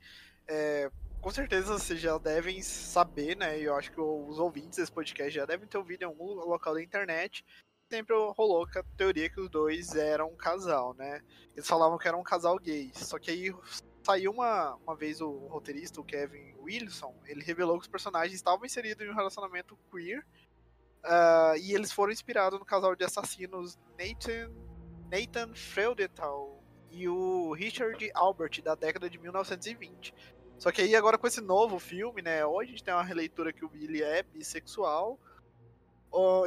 É, com certeza vocês já devem saber, né? E eu acho que os ouvintes desse podcast já devem ter ouvido em algum local da internet. Sempre rolou a teoria que os dois eram um casal, né? Eles falavam que era um casal gay. Só que aí saiu uma, uma vez o roteirista, o Kevin Wilson, ele revelou que os personagens estavam inseridos em um relacionamento queer uh, e eles foram inspirados no casal de assassinos Nathan, Nathan Freudenthal e o Richard Albert, da década de 1920. Só que aí agora com esse novo filme, né, hoje a gente tem uma releitura que o Billy é bissexual,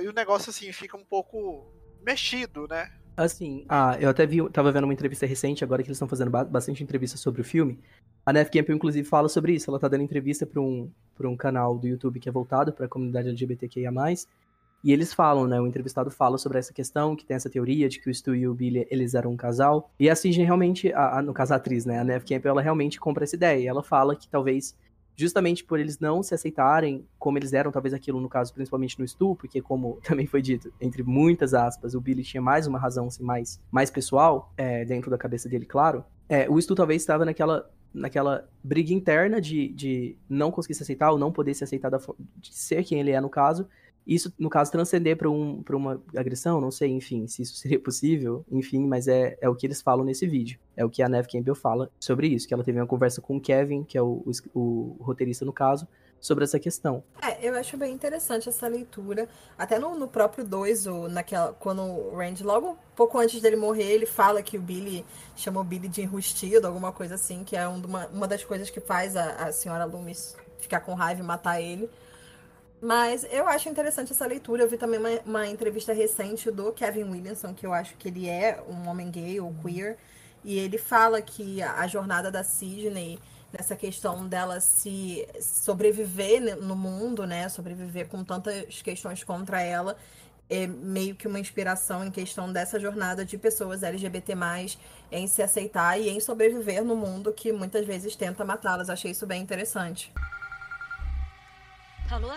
e o negócio assim fica um pouco mexido, né? Assim, ah, eu até vi, tava vendo uma entrevista recente, agora que eles estão fazendo bastante entrevista sobre o filme. A Neve Campbell, inclusive, fala sobre isso. Ela tá dando entrevista para um, pra um canal do YouTube que é voltado para a comunidade LGBTQIA. E eles falam, né? O entrevistado fala sobre essa questão, que tem essa teoria de que o Stu e o Billy, eles eram um casal. E a Sidney realmente, a, a, no caso a atriz, né? A Neve Campbell, ela realmente compra essa ideia. E ela fala que talvez justamente por eles não se aceitarem como eles eram, talvez aquilo no caso, principalmente no Stu, porque como também foi dito, entre muitas aspas, o Billy tinha mais uma razão assim, mais, mais pessoal, é, dentro da cabeça dele, claro. É, o Stu talvez estava naquela naquela briga interna de, de não conseguir se aceitar ou não poder se aceitar da, de ser quem ele é no caso, isso, no caso, transcender para um, uma agressão, não sei, enfim, se isso seria possível, enfim, mas é, é o que eles falam nesse vídeo. É o que a Neve Campbell fala sobre isso, que ela teve uma conversa com o Kevin, que é o, o, o roteirista no caso, sobre essa questão. É, eu acho bem interessante essa leitura. Até no, no próprio 2, naquela, quando o Randy, logo pouco antes dele morrer, ele fala que o Billy chamou o Billy de enrustido, alguma coisa assim, que é uma, uma das coisas que faz a, a senhora Loomis ficar com raiva e matar ele. Mas eu acho interessante essa leitura. Eu vi também uma, uma, entrevista recente do Kevin Williamson, que eu acho que ele é um homem gay ou queer. E ele fala que a, jornada da Sidney, nessa questão dela se sobreviver no mundo, né? Sobreviver com tantas questões contra ela, é meio que uma inspiração em questão dessa jornada de pessoas LGBT, em se aceitar e em sobreviver no mundo que muitas vezes tenta matá-las. Achei isso bem interessante. Alô?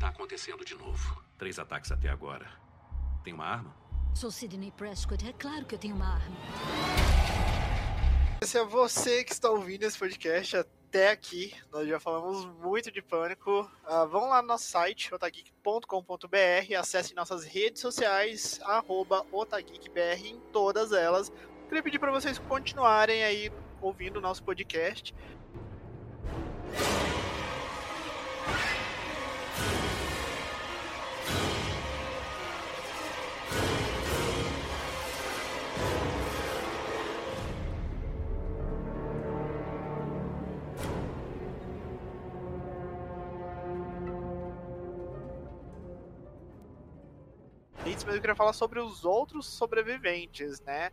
Tá acontecendo de novo. Três ataques até agora. Tem uma arma? Sou Sidney Prescott. É claro que eu tenho uma arma. Se é você que está ouvindo esse podcast até aqui, nós já falamos muito de pânico. Uh, vão lá no nosso site, otageek.com.br, acessem nossas redes sociais, arroba otageekbr em todas elas. Queria pedir para vocês continuarem aí ouvindo o nosso podcast. Mas eu queria falar sobre os outros sobreviventes, né?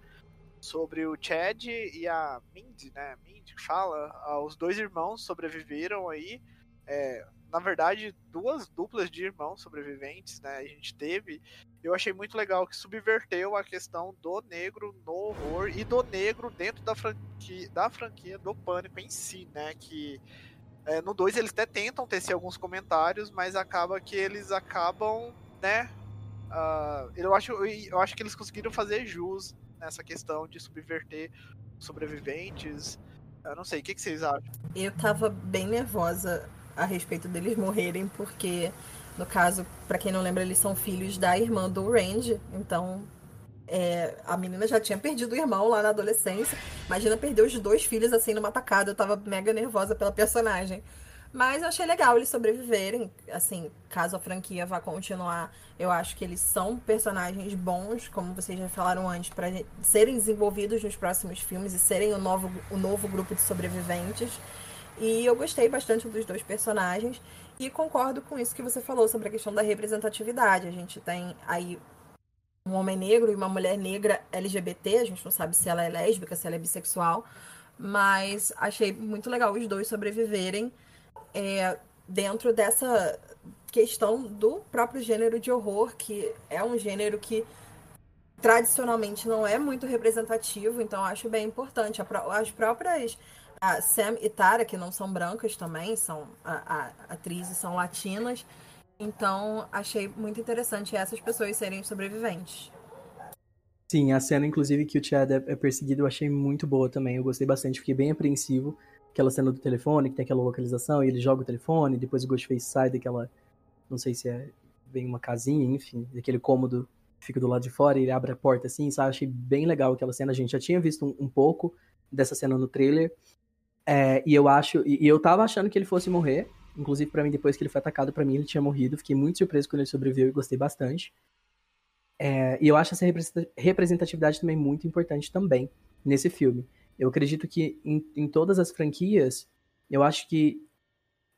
Sobre o Chad e a Mindy, né? Mindy fala, ah, os dois irmãos sobreviveram aí. É, na verdade, duas duplas de irmãos sobreviventes, né? A gente teve. Eu achei muito legal que subverteu a questão do negro no horror e do negro dentro da franquia, da franquia do Pânico em si, né? Que é, no 2 eles até tentam tecer alguns comentários, mas acaba que eles acabam, né? Uh, eu, acho, eu acho que eles conseguiram fazer jus nessa questão de subverter sobreviventes. Eu não sei, o que, que vocês acham? Eu tava bem nervosa a respeito deles morrerem, porque, no caso, para quem não lembra, eles são filhos da irmã do Randy, então é, a menina já tinha perdido o irmão lá na adolescência. Imagina perder os dois filhos assim numa tacada. Eu tava mega nervosa pela personagem. Mas eu achei legal eles sobreviverem. Assim, caso a franquia vá continuar, eu acho que eles são personagens bons, como vocês já falaram antes, para serem desenvolvidos nos próximos filmes e serem o novo, o novo grupo de sobreviventes. E eu gostei bastante dos dois personagens. E concordo com isso que você falou sobre a questão da representatividade. A gente tem aí um homem negro e uma mulher negra LGBT. A gente não sabe se ela é lésbica, se ela é bissexual. Mas achei muito legal os dois sobreviverem é, dentro dessa questão do próprio gênero de horror, que é um gênero que tradicionalmente não é muito representativo, então acho bem importante. As próprias a Sam e Tara, que não são brancas também, são a, a, atrizes, são latinas. Então, achei muito interessante essas pessoas serem sobreviventes. Sim, a cena, inclusive, que o Chad é, é perseguido, eu achei muito boa também. Eu gostei bastante, fiquei bem apreensivo. Aquela cena do telefone, que tem aquela localização, e ele joga o telefone, depois o Ghostface sai daquela. Não sei se é bem uma casinha, enfim, daquele cômodo fica do lado de fora, e ele abre a porta assim, sabe? Achei bem legal aquela cena. A gente já tinha visto um, um pouco dessa cena no trailer, é, e eu acho. E, e, eu tava achando que ele fosse morrer. Inclusive, para mim, depois que ele foi atacado, para mim ele tinha morrido. Fiquei muito surpreso quando ele sobreviveu e gostei bastante. É, e eu acho essa representatividade também muito importante também nesse filme. Eu acredito que em, em todas as franquias, eu acho que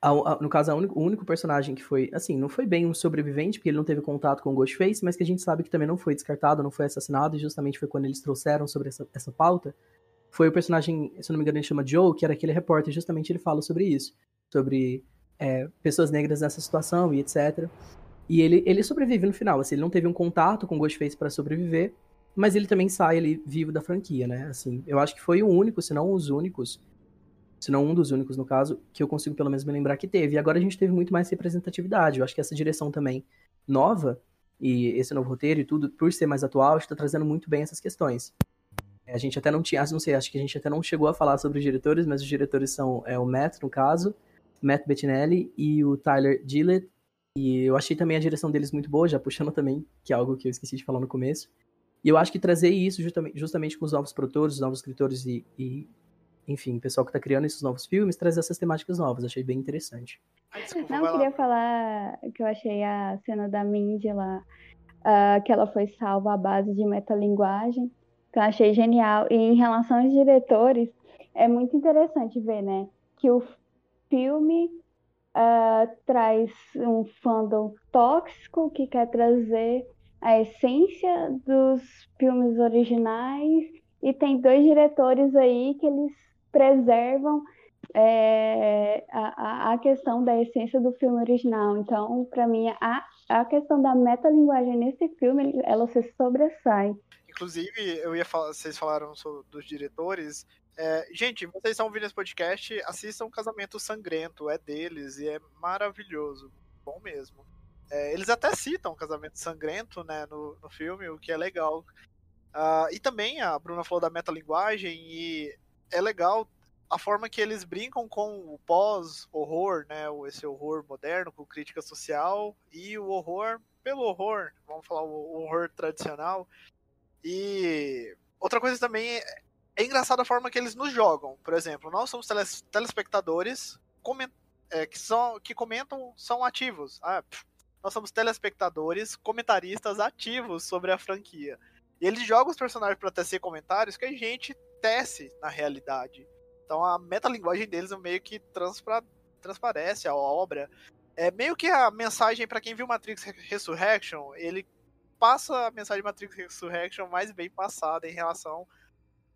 a, a, no caso, o único personagem que foi, assim, não foi bem um sobrevivente, porque ele não teve contato com o Ghostface, mas que a gente sabe que também não foi descartado, não foi assassinado, e justamente foi quando eles trouxeram sobre essa, essa pauta, foi o personagem, se não me engano, ele chama Joe, que era aquele repórter, justamente ele fala sobre isso, sobre é, pessoas negras nessa situação e etc. E ele, ele sobrevive no final, assim, ele não teve um contato com o Ghostface para sobreviver, mas ele também sai ali vivo da franquia, né? Assim, eu acho que foi o único, se não os únicos, se não um dos únicos no caso, que eu consigo pelo menos me lembrar que teve. E agora a gente teve muito mais representatividade. Eu acho que essa direção também nova e esse novo roteiro e tudo, por ser mais atual, está trazendo muito bem essas questões. A gente até não tinha, não sei, acho que a gente até não chegou a falar sobre os diretores, mas os diretores são é, o Matt, no caso, Matt Bettinelli e o Tyler Gillett. E eu achei também a direção deles muito boa, já puxando também, que é algo que eu esqueci de falar no começo. E eu acho que trazer isso justamente, justamente com os novos produtores, os novos escritores e, e enfim, o pessoal que está criando esses novos filmes, trazer essas temáticas novas. Achei bem interessante. desculpa, não, queria falar que eu achei a cena da Mindy lá, uh, que ela foi salva à base de metalinguagem que eu achei genial. E em relação aos diretores, é muito interessante ver, né, que o filme uh, traz um fandom tóxico que quer trazer a essência dos filmes originais e tem dois diretores aí que eles preservam é, a, a questão da essência do filme original. Então, para mim, a, a questão da metalinguagem nesse filme, ela se sobressai. Inclusive, eu ia falar, vocês falaram sobre, dos diretores. É, gente, vocês estão ouvindo esse podcast, assistam Casamento Sangrento, é deles e é maravilhoso, bom mesmo. É, eles até citam Casamento Sangrento né, no, no filme, o que é legal. Uh, e também a Bruna falou da metalinguagem e é legal a forma que eles brincam com o pós-horror, né, esse horror moderno, com crítica social, e o horror pelo horror, vamos falar o horror tradicional, e outra coisa também é, é engraçada a forma que eles nos jogam. Por exemplo, nós somos teles, telespectadores coment, é, que, são, que comentam, são ativos. Ah, pff, nós somos telespectadores, comentaristas ativos sobre a franquia. E eles jogam os personagens para tecer comentários que a gente tece na realidade. Então a metalinguagem deles é meio que transpara, transparece a obra. É meio que a mensagem para quem viu Matrix Resurrection, ele passa a mensagem de Matrix Resurrection mais bem passada em relação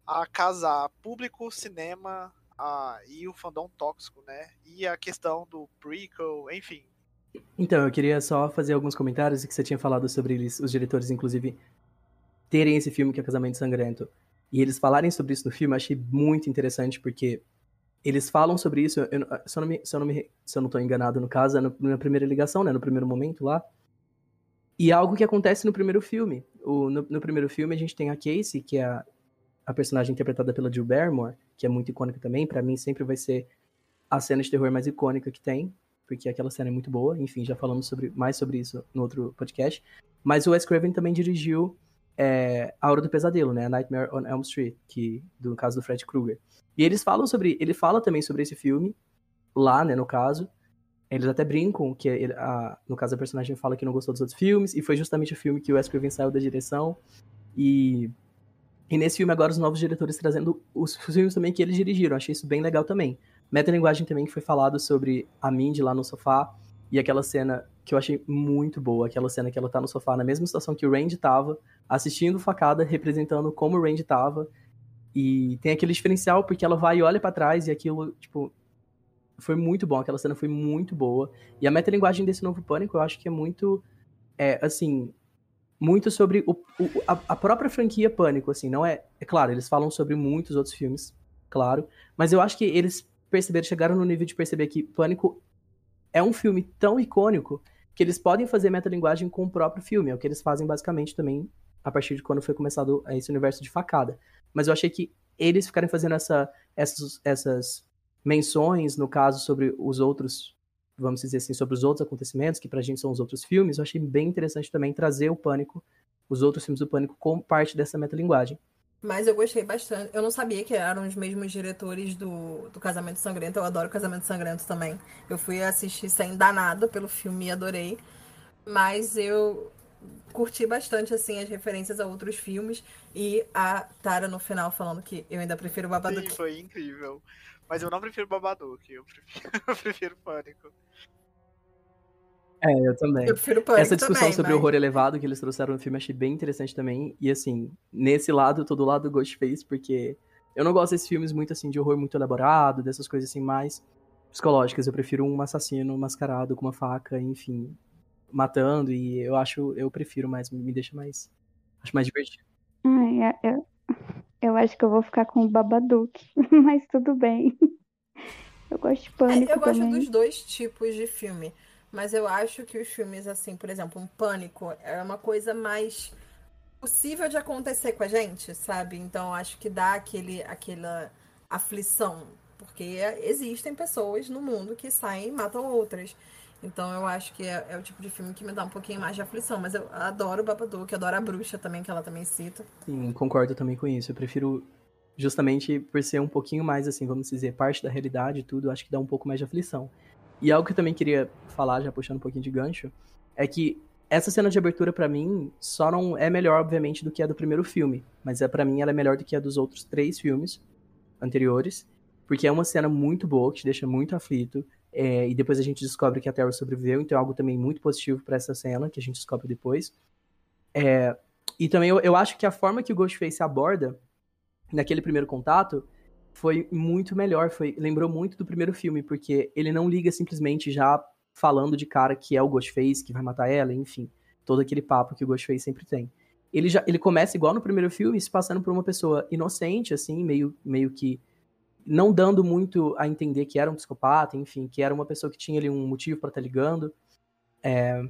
a casar público, cinema a, e o fandom tóxico, né? E a questão do prequel, enfim. Então, eu queria só fazer alguns comentários que você tinha falado sobre eles, os diretores, inclusive, terem esse filme que é Casamento Sangrento. E eles falarem sobre isso no filme, eu achei muito interessante, porque eles falam sobre isso, eu, se, eu não me, se, eu não me, se eu não tô enganado no caso, é no, na primeira ligação, né, no primeiro momento lá. E é algo que acontece no primeiro filme. O, no, no, primeiro filme a gente tem a Casey, que é a, a personagem interpretada pela Jill Barrymore, que é muito icônica também, para mim sempre vai ser a cena de terror mais icônica que tem, porque aquela cena é muito boa, enfim, já falamos sobre, mais sobre isso no outro podcast. Mas o Wes Craven também dirigiu é, A Hora do Pesadelo, né? Nightmare on Elm Street, que do caso do Fred Krueger. E eles falam sobre, ele fala também sobre esse filme lá, né, no caso. Eles até brincam que ele, a, no caso a personagem fala que não gostou dos outros filmes e foi justamente o filme que o Wes Craven saiu da direção e e nesse filme agora os novos diretores trazendo os filmes também que eles dirigiram. Achei isso bem legal também. Metalinguagem também que foi falado sobre a Mindy lá no sofá e aquela cena que eu achei muito boa, aquela cena que ela tá no sofá na mesma situação que o Randy tava, assistindo facada, representando como o Randy tava. E tem aquele diferencial porque ela vai e olha para trás e aquilo, tipo, foi muito bom, aquela cena foi muito boa. E a metalinguagem desse novo Pânico eu acho que é muito, é, assim, muito sobre o, o, a, a, própria franquia Pânico, assim, não é... É claro, eles falam sobre muitos outros filmes, claro, mas eu acho que eles perceberam, chegaram no nível de perceber que Pânico é um filme tão icônico que eles podem fazer metalinguagem com o próprio filme, é o que eles fazem basicamente também a partir de quando foi começado esse universo de facada. Mas eu achei que eles ficarem fazendo essa, essas, essas menções, no caso, sobre os outros, vamos dizer assim, sobre os outros acontecimentos, que pra gente são os outros filmes, eu achei bem interessante também trazer o Pânico, os outros filmes do Pânico, como parte dessa metalinguagem. Mas eu gostei bastante. Eu não sabia que eram os mesmos diretores do, do Casamento Sangrento. Eu adoro Casamento Sangrento também. Eu fui assistir sem dar nada pelo filme e adorei. Mas eu curti bastante, assim, as referências a outros filmes. E a Tara no final falando que eu ainda prefiro Babadook. Sim, foi incrível. Mas eu não prefiro Babadook. Eu prefiro, eu prefiro Pânico. É, eu também. Eu prefiro Pânico Essa discussão também, sobre mas... horror elevado que eles trouxeram no filme, achei bem interessante também. E assim, nesse lado, eu tô do lado do Ghostface, porque eu não gosto desses filmes muito assim, de horror muito elaborado, dessas coisas assim mais psicológicas. Eu prefiro um assassino mascarado com uma faca, enfim, matando. E eu acho, eu prefiro mais, me deixa mais. Acho mais divertido. Ai, eu, eu acho que eu vou ficar com o Babadook, mas tudo bem. Eu gosto de Pânico É, eu gosto também. dos dois tipos de filme. Mas eu acho que os filmes, assim, por exemplo, um pânico é uma coisa mais possível de acontecer com a gente, sabe? Então acho que dá aquele, aquela aflição. Porque existem pessoas no mundo que saem e matam outras. Então eu acho que é, é o tipo de filme que me dá um pouquinho mais de aflição. Mas eu adoro o Babadook, adoro a bruxa também, que ela também cita. Sim, concordo também com isso. Eu prefiro, justamente por ser um pouquinho mais, assim, vamos dizer, parte da realidade e tudo, acho que dá um pouco mais de aflição. E algo que eu também queria falar, já puxando um pouquinho de gancho, é que essa cena de abertura, para mim, só não é melhor, obviamente, do que a do primeiro filme. Mas é para mim ela é melhor do que a dos outros três filmes anteriores. Porque é uma cena muito boa, que te deixa muito aflito. É, e depois a gente descobre que a Terra sobreviveu, então é algo também muito positivo para essa cena, que a gente descobre depois. É, e também eu, eu acho que a forma que o Ghostface aborda, naquele primeiro contato, foi muito melhor, foi lembrou muito do primeiro filme, porque ele não liga simplesmente já falando de cara que é o Ghostface, que vai matar ela, enfim, todo aquele papo que o Ghostface sempre tem. Ele já ele começa igual no primeiro filme, se passando por uma pessoa inocente assim, meio meio que não dando muito a entender que era um psicopata, enfim, que era uma pessoa que tinha ali um motivo para estar tá ligando. É,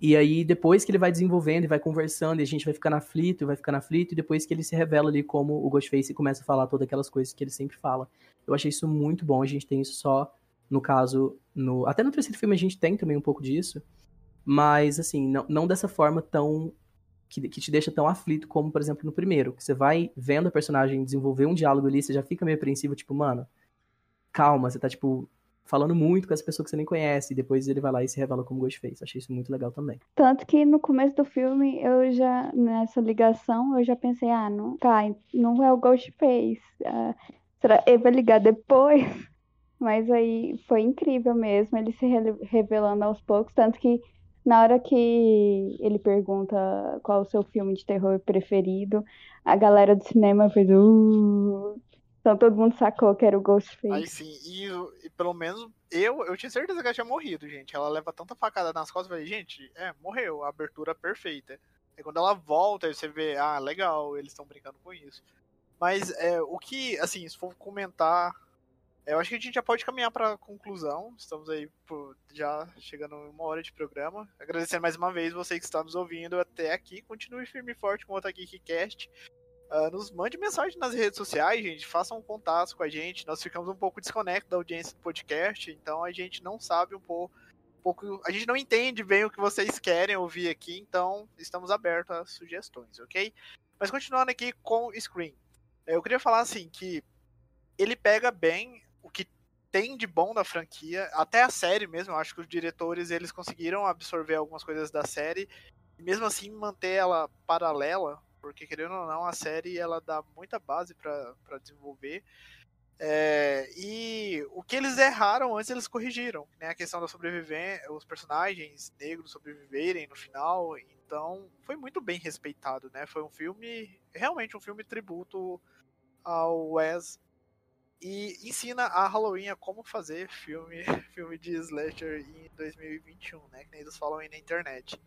e aí, depois que ele vai desenvolvendo e vai conversando, e a gente vai ficando aflito, e vai ficando aflito, e depois que ele se revela ali como o Ghostface começa a falar todas aquelas coisas que ele sempre fala. Eu achei isso muito bom, a gente tem isso só, no caso, no até no terceiro filme a gente tem também um pouco disso, mas, assim, não, não dessa forma tão... Que, que te deixa tão aflito como, por exemplo, no primeiro, que você vai vendo a personagem desenvolver um diálogo ali, você já fica meio apreensivo, tipo, mano, calma, você tá, tipo, falando muito com essa pessoa que você nem conhece, e depois ele vai lá e se revela como Ghostface. Achei isso muito legal também. Tanto que no começo do filme, eu já, nessa ligação, eu já pensei, ah, não, tá, não é o Ghostface. Ah, será ele vai ligar depois? Mas aí foi incrível mesmo, ele se re- revelando aos poucos, tanto que Na hora que ele pergunta qual o seu filme de terror preferido, a galera do cinema fez uh, então todo mundo sacou que era o Ghostface. Aí sim, e, e, pelo menos eu, eu tinha certeza que ela tinha morrido, gente. Ela leva tanta facada nas costas, eu falei, gente, é, morreu, a abertura perfeita. E quando ela volta, você vê, ah, legal, eles estão brincando com isso. Mas é, o que, assim, se for comentar eu acho que a gente já pode caminhar para conclusão. Estamos aí por, já chegando uma hora de programa. Agradecendo mais uma vez você que está nos ouvindo até aqui. Continue firme e forte com o Otageekcast. Uh, nos mande mensagem nas redes sociais, gente. Façam um contato com a gente. Nós ficamos um pouco desconectados da audiência do podcast, então a gente não sabe um pouco, um pouco. A gente não entende bem o que vocês querem ouvir aqui, então estamos abertos a sugestões, ok? Mas continuando aqui com o Screen. Eu queria falar assim que ele pega bem o que tem de bom da franquia, até a série mesmo, eu acho que os diretores eles conseguiram absorver algumas coisas da série e mesmo assim manter ela paralela, porque querendo ou não, a série ela dá muita base para desenvolver. É, e o que eles erraram antes eles corrigiram, né? A questão da sobrevivência, os personagens negros sobreviverem no final, então foi muito bem respeitado, né? Foi um filme, realmente um filme tributo ao Wes e ensina a Halloween a como fazer filme, filme de slasher em 2021, né? Que eles falam aí na internet.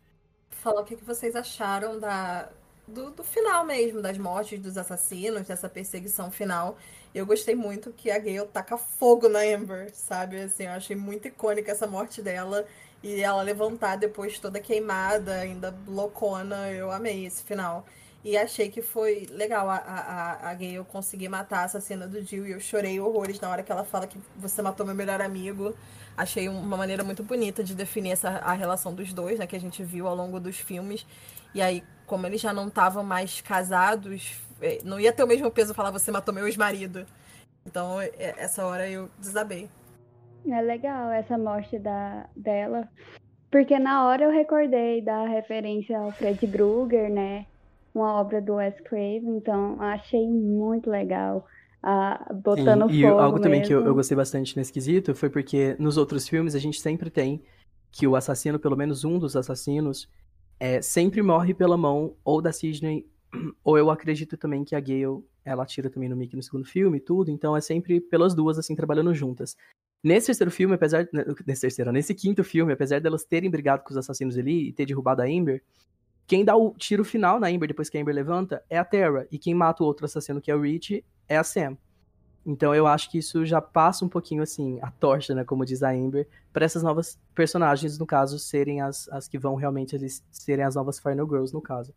Fala o que vocês acharam da, do, do, final mesmo, das mortes dos assassinos, dessa perseguição final. Eu gostei muito que a Gale taca fogo na Amber, sabe? Assim, eu achei muito icônica essa morte dela. E ela levantar depois toda queimada, ainda loucona. Eu amei esse final. E achei que foi legal a, a, a Gale conseguir matar a assassina do Jill. E eu chorei horrores na hora que ela fala que você matou meu melhor amigo. Achei uma maneira muito bonita de definir essa, a relação dos dois, né? Que a gente viu ao longo dos filmes. E aí, como eles já não estavam mais casados, é, não ia ter o mesmo peso falar você matou meu ex-marido. Então, é, essa hora eu desabei. É legal essa morte da, dela. Porque na hora eu recordei da referência ao Fred Krueger, né? uma obra do Wes Craven, então achei muito legal. Uh, botando Sim, e fogo algo também mesmo. que eu, eu, gostei bastante nesse quesito foi porque nos outros filmes a gente sempre tem que o assassino, pelo menos um dos assassinos, é, sempre morre pela mão ou da Sidney, ou eu acredito também que a Gale, ela atira também no Mickey no segundo filme e tudo, então é sempre pelas duas, assim, trabalhando juntas. Nesse terceiro filme, apesar. Nesse terceiro, nesse quinto filme, apesar delas terem brigado com os assassinos ali e ter derrubado a Amber, quem dá o tiro final na Amber depois que a Amber levanta é a Terra. E quem mata o outro assassino, que é o Rich, é a Sam. Então eu acho que isso já passa um pouquinho assim, a torcha, né, como diz a Amber, para essas novas personagens, no caso, serem as, as que vão realmente eles serem as novas Final Girls, no caso.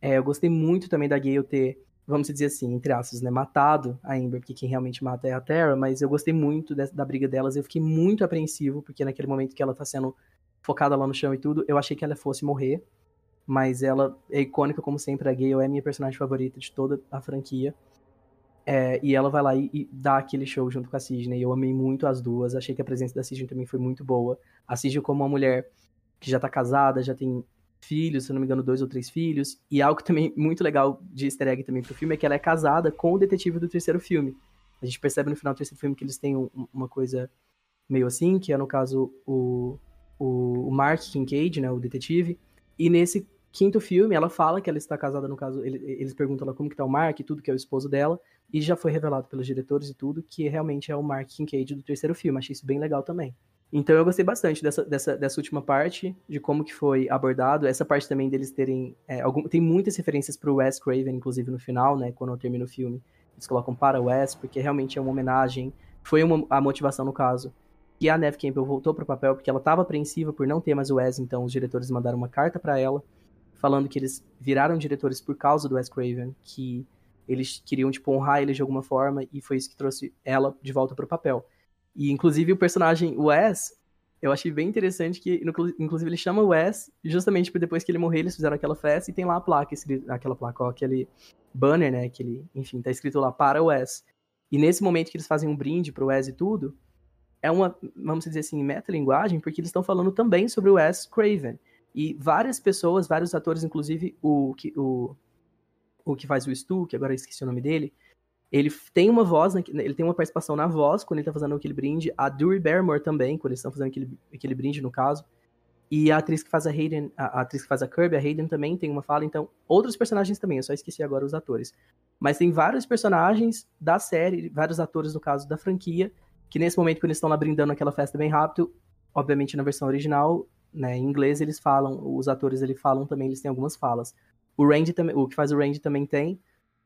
É, eu gostei muito também da Gale ter, vamos dizer assim, entre aspas, né, matado a Amber, porque quem realmente mata é a Terra, mas eu gostei muito de, da briga delas, eu fiquei muito apreensivo, porque naquele momento que ela tá sendo focada lá no chão e tudo, eu achei que ela fosse morrer, mas ela é icônica como sempre, a Gale é minha personagem favorita de toda a franquia. É, e ela vai lá e, e, dá aquele show junto com a Sidney. Eu amei muito as duas, achei que a presença da Sidney também foi muito boa. A Sidney como uma mulher que já tá casada, já tem filhos, se não me engano, dois ou três filhos. E algo também muito legal de easter egg também pro filme é que ela é casada com o detetive do terceiro filme. A gente percebe no final do terceiro filme que eles têm um, uma coisa meio assim, que é no caso o, o, o Mark Kincaid, né, o detetive. E nesse quinto filme, ela fala que ela está casada, no caso, eles perguntam ela como que tá o Mark e tudo, que é o esposo dela, e já foi revelado pelos diretores e tudo, que realmente é o Mark Kincaid do terceiro filme. Achei isso bem legal também. Então eu gostei bastante dessa, dessa, dessa última parte, de como que foi abordado. Essa parte também deles terem. É, algum, tem muitas referências pro Wes Craven, inclusive no final, né? Quando termina o filme. Eles colocam para o Wes, porque realmente é uma homenagem. Foi uma, a motivação, no caso, que a Neve Campbell voltou pro papel, porque ela estava apreensiva por não ter mais o Wes, então os diretores mandaram uma carta para ela falando que eles viraram diretores por causa do Wes Craven, que eles queriam tipo honrar ele de alguma forma e foi isso que trouxe ela de volta pro papel. E inclusive o personagem Wes, eu achei bem interessante que inclusive ele chama Wes justamente tipo, depois que ele morrer, eles fizeram aquela festa e tem lá a placa, aquela placa, ó, aquele banner, né, aquele, enfim, tá escrito lá para Wes. E nesse momento que eles fazem um brinde pro Wes e tudo, é uma, vamos dizer assim, metalinguagem, porque eles estão falando também sobre o Wes Craven. E várias pessoas, vários atores, inclusive o que, o, o que faz o Stu, que agora eu esqueci o nome dele, ele tem uma voz, ele tem uma participação na voz quando ele tá fazendo aquele brinde. A Dewey Barrymore também, quando eles estão fazendo aquele, aquele brinde, no caso. E a atriz que faz a Hayden, a, a atriz que faz a Kirby, a Hayden também tem uma fala, então outros personagens também, eu só esqueci agora os atores. Mas tem vários personagens da série, vários atores no caso da franquia, que nesse momento quando eles estão lá brindando aquela festa bem rápido, obviamente na versão original, né, em inglês eles falam, os atores eles falam também, eles têm algumas falas. O Randy também, o que faz o Randy também tem,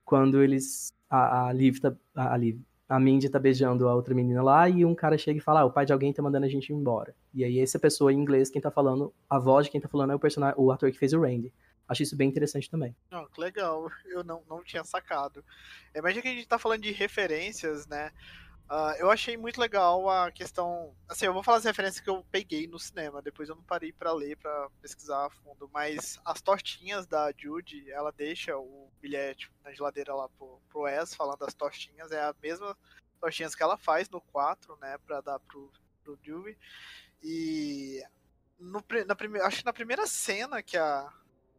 quando eles a, a Liv tá, a, a Liv, a Mindy tá beijando a outra menina lá e um cara chega e fala, ah, o pai de alguém tá mandando a gente embora. E aí essa pessoa em inglês, quem tá falando, a voz de quem tá falando é o personagem, o ator que fez o Randy. Acho isso bem interessante também. Legal, eu não, não tinha sacado. Imagina que a gente tá falando de referências, né? Uh, eu achei muito legal a questão. Assim, eu vou falar as referências que eu peguei no cinema, depois eu não parei para ler, para pesquisar a fundo. Mas as tortinhas da Judy, ela deixa o bilhete na geladeira lá pro, pro Wes, falando das tortinhas, é a mesma tortinhas que ela faz no 4, né, pra dar pro, pro Dewey. E no, na acho que na primeira cena que a,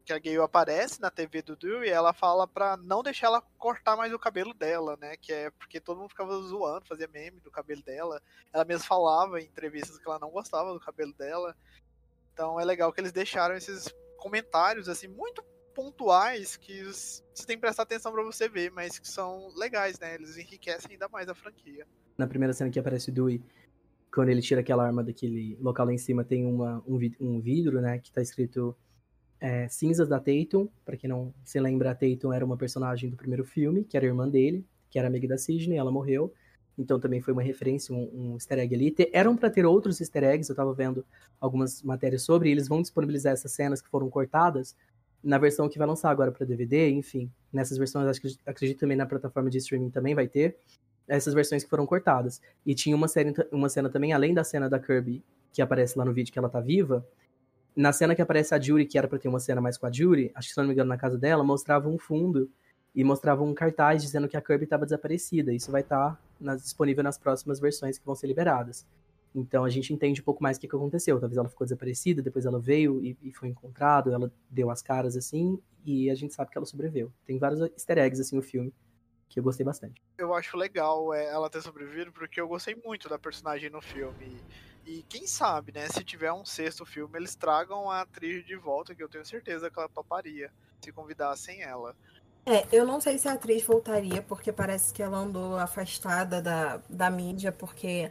que a Gale aparece na TV do Dewey, ela fala pra não deixar ela cortar mais o cabelo dela, né? Que é porque todo mundo ficava zoando, fazia meme do cabelo dela. Ela mesma falava em entrevistas que ela não gostava do cabelo dela. Então é legal que eles deixaram esses comentários, assim, muito pontuais que você tem que prestar atenção para você ver, mas que são legais, né? Eles enriquecem ainda mais a franquia. Na primeira cena que aparece o Dewey, quando ele tira aquela arma daquele local lá em cima, tem uma, um, um vidro, né? Que tá escrito é, Cinzas da Tatum. Para quem não se lembra, a Tatum era uma personagem do primeiro filme, que era irmã dele, que era amiga da Sidney, ela morreu. Então também foi uma referência, um, um easter egg ali. eram para ter outros easter eggs, eu tava vendo algumas matérias sobre, e eles vão disponibilizar essas cenas que foram cortadas na versão que vai lançar agora para DVD, enfim. Nessas versões, acho que acredito também na plataforma de streaming também vai ter essas versões que foram cortadas. E tinha uma, série, uma cena também, além da cena da Kirby, que aparece lá no vídeo que ela tá viva, na cena que aparece a Judy, que era pra ter uma cena mais com a Judy, acho que se não me engano na casa dela, mostrava um fundo e mostrava um cartaz dizendo que a Kirby estava desaparecida. Isso vai estar tá disponível nas próximas versões que vão ser liberadas. Então a gente entende um pouco mais o que, que aconteceu. Talvez ela ficou desaparecida, depois ela veio e, e foi encontrada, ela deu as caras assim, e a gente sabe que ela sobreviveu. Tem vários easter eggs assim no filme que eu gostei bastante. Eu acho legal é, ela ter sobrevivido, porque eu gostei muito da personagem no filme. Quem sabe, né, se tiver um sexto filme, eles tragam a atriz de volta, que eu tenho certeza que ela toparia, se convidassem ela. É, eu não sei se a atriz voltaria, porque parece que ela andou afastada da, da mídia, porque